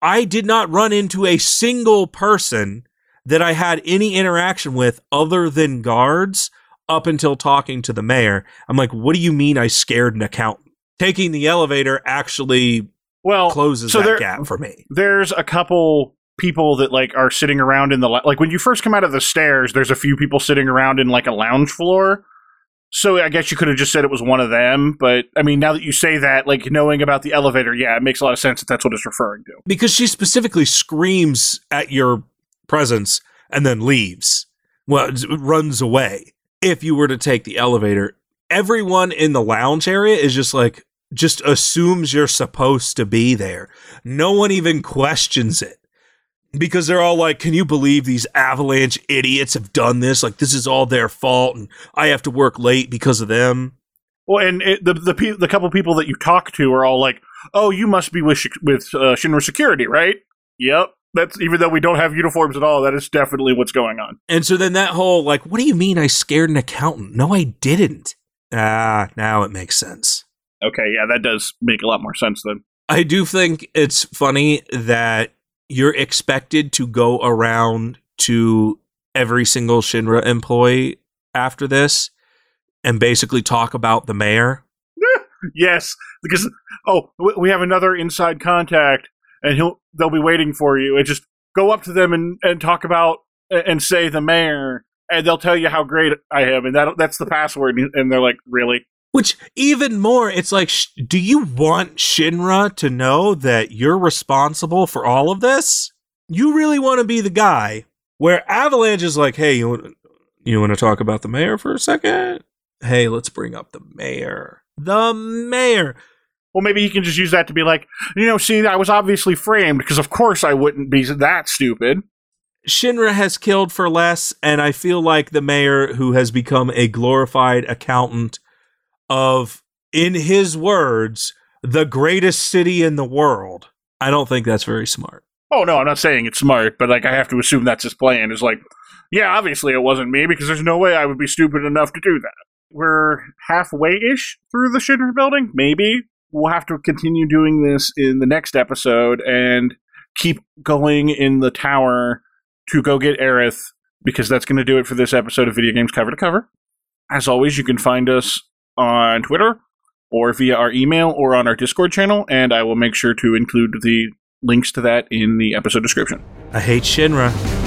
I did not run into a single person that I had any interaction with other than guards up until talking to the mayor. I'm like, what do you mean I scared an accountant? Taking the elevator actually Well, closes so that there- gap for me. there's a couple people that like are sitting around in the like when you first come out of the stairs there's a few people sitting around in like a lounge floor so i guess you could have just said it was one of them but i mean now that you say that like knowing about the elevator yeah it makes a lot of sense that that's what it's referring to Because she specifically screams at your presence and then leaves. Well, runs away. If you were to take the elevator, everyone in the lounge area is just like, just assumes you're supposed to be there. No one even questions it. Because they're all like, can you believe these avalanche idiots have done this? Like, this is all their fault, and I have to work late because of them. well and it, the the, pe- the couple people that you talk to are all like oh you must be with Sh- with uh, shinra security right yep that's even though we don't have uniforms at all that is definitely what's going on And so then that whole, like, what do you mean I scared an accountant? No, I didn't. Ah, now it makes sense. okay yeah that does make a lot more sense then I do think it's funny that you're expected to go around to every single Shinra employee after this and basically talk about the mayor. <laughs> Yes, because oh, we have another inside contact, and he'll they'll be waiting for you. And just go up to them and, and talk about and say the mayor, and they'll tell you how great I am, and that that's the password. And they're like, really? Which, even more, it's like, sh- do you want Shinra to know that you're responsible for all of this? You really want to be the guy where Avalanche is like, hey, you want, you want to talk about the mayor for a second? Hey, let's bring up the mayor. The mayor. Well, maybe he can just use that to be like, you know, see, I was obviously framed because of course I wouldn't be that stupid. Shinra has killed for less, and I feel like the mayor who has become a glorified accountant of, in his words, the greatest city in the world. I don't think that's very smart. Oh no, I'm not saying it's smart, but like I have to assume that's his plan. Is like, yeah, obviously it wasn't me because there's no way I would be stupid enough to do that. We're halfway ish through the Shinra building. Maybe we'll have to continue doing this in the next episode and keep going in the tower to go get Aerith because that's going to do it for this episode of Video Games Cover to Cover. As always, you can find us on Twitter or via our email or on our Discord channel, and I will make sure to include the links to that in the episode description. I hate Shinra.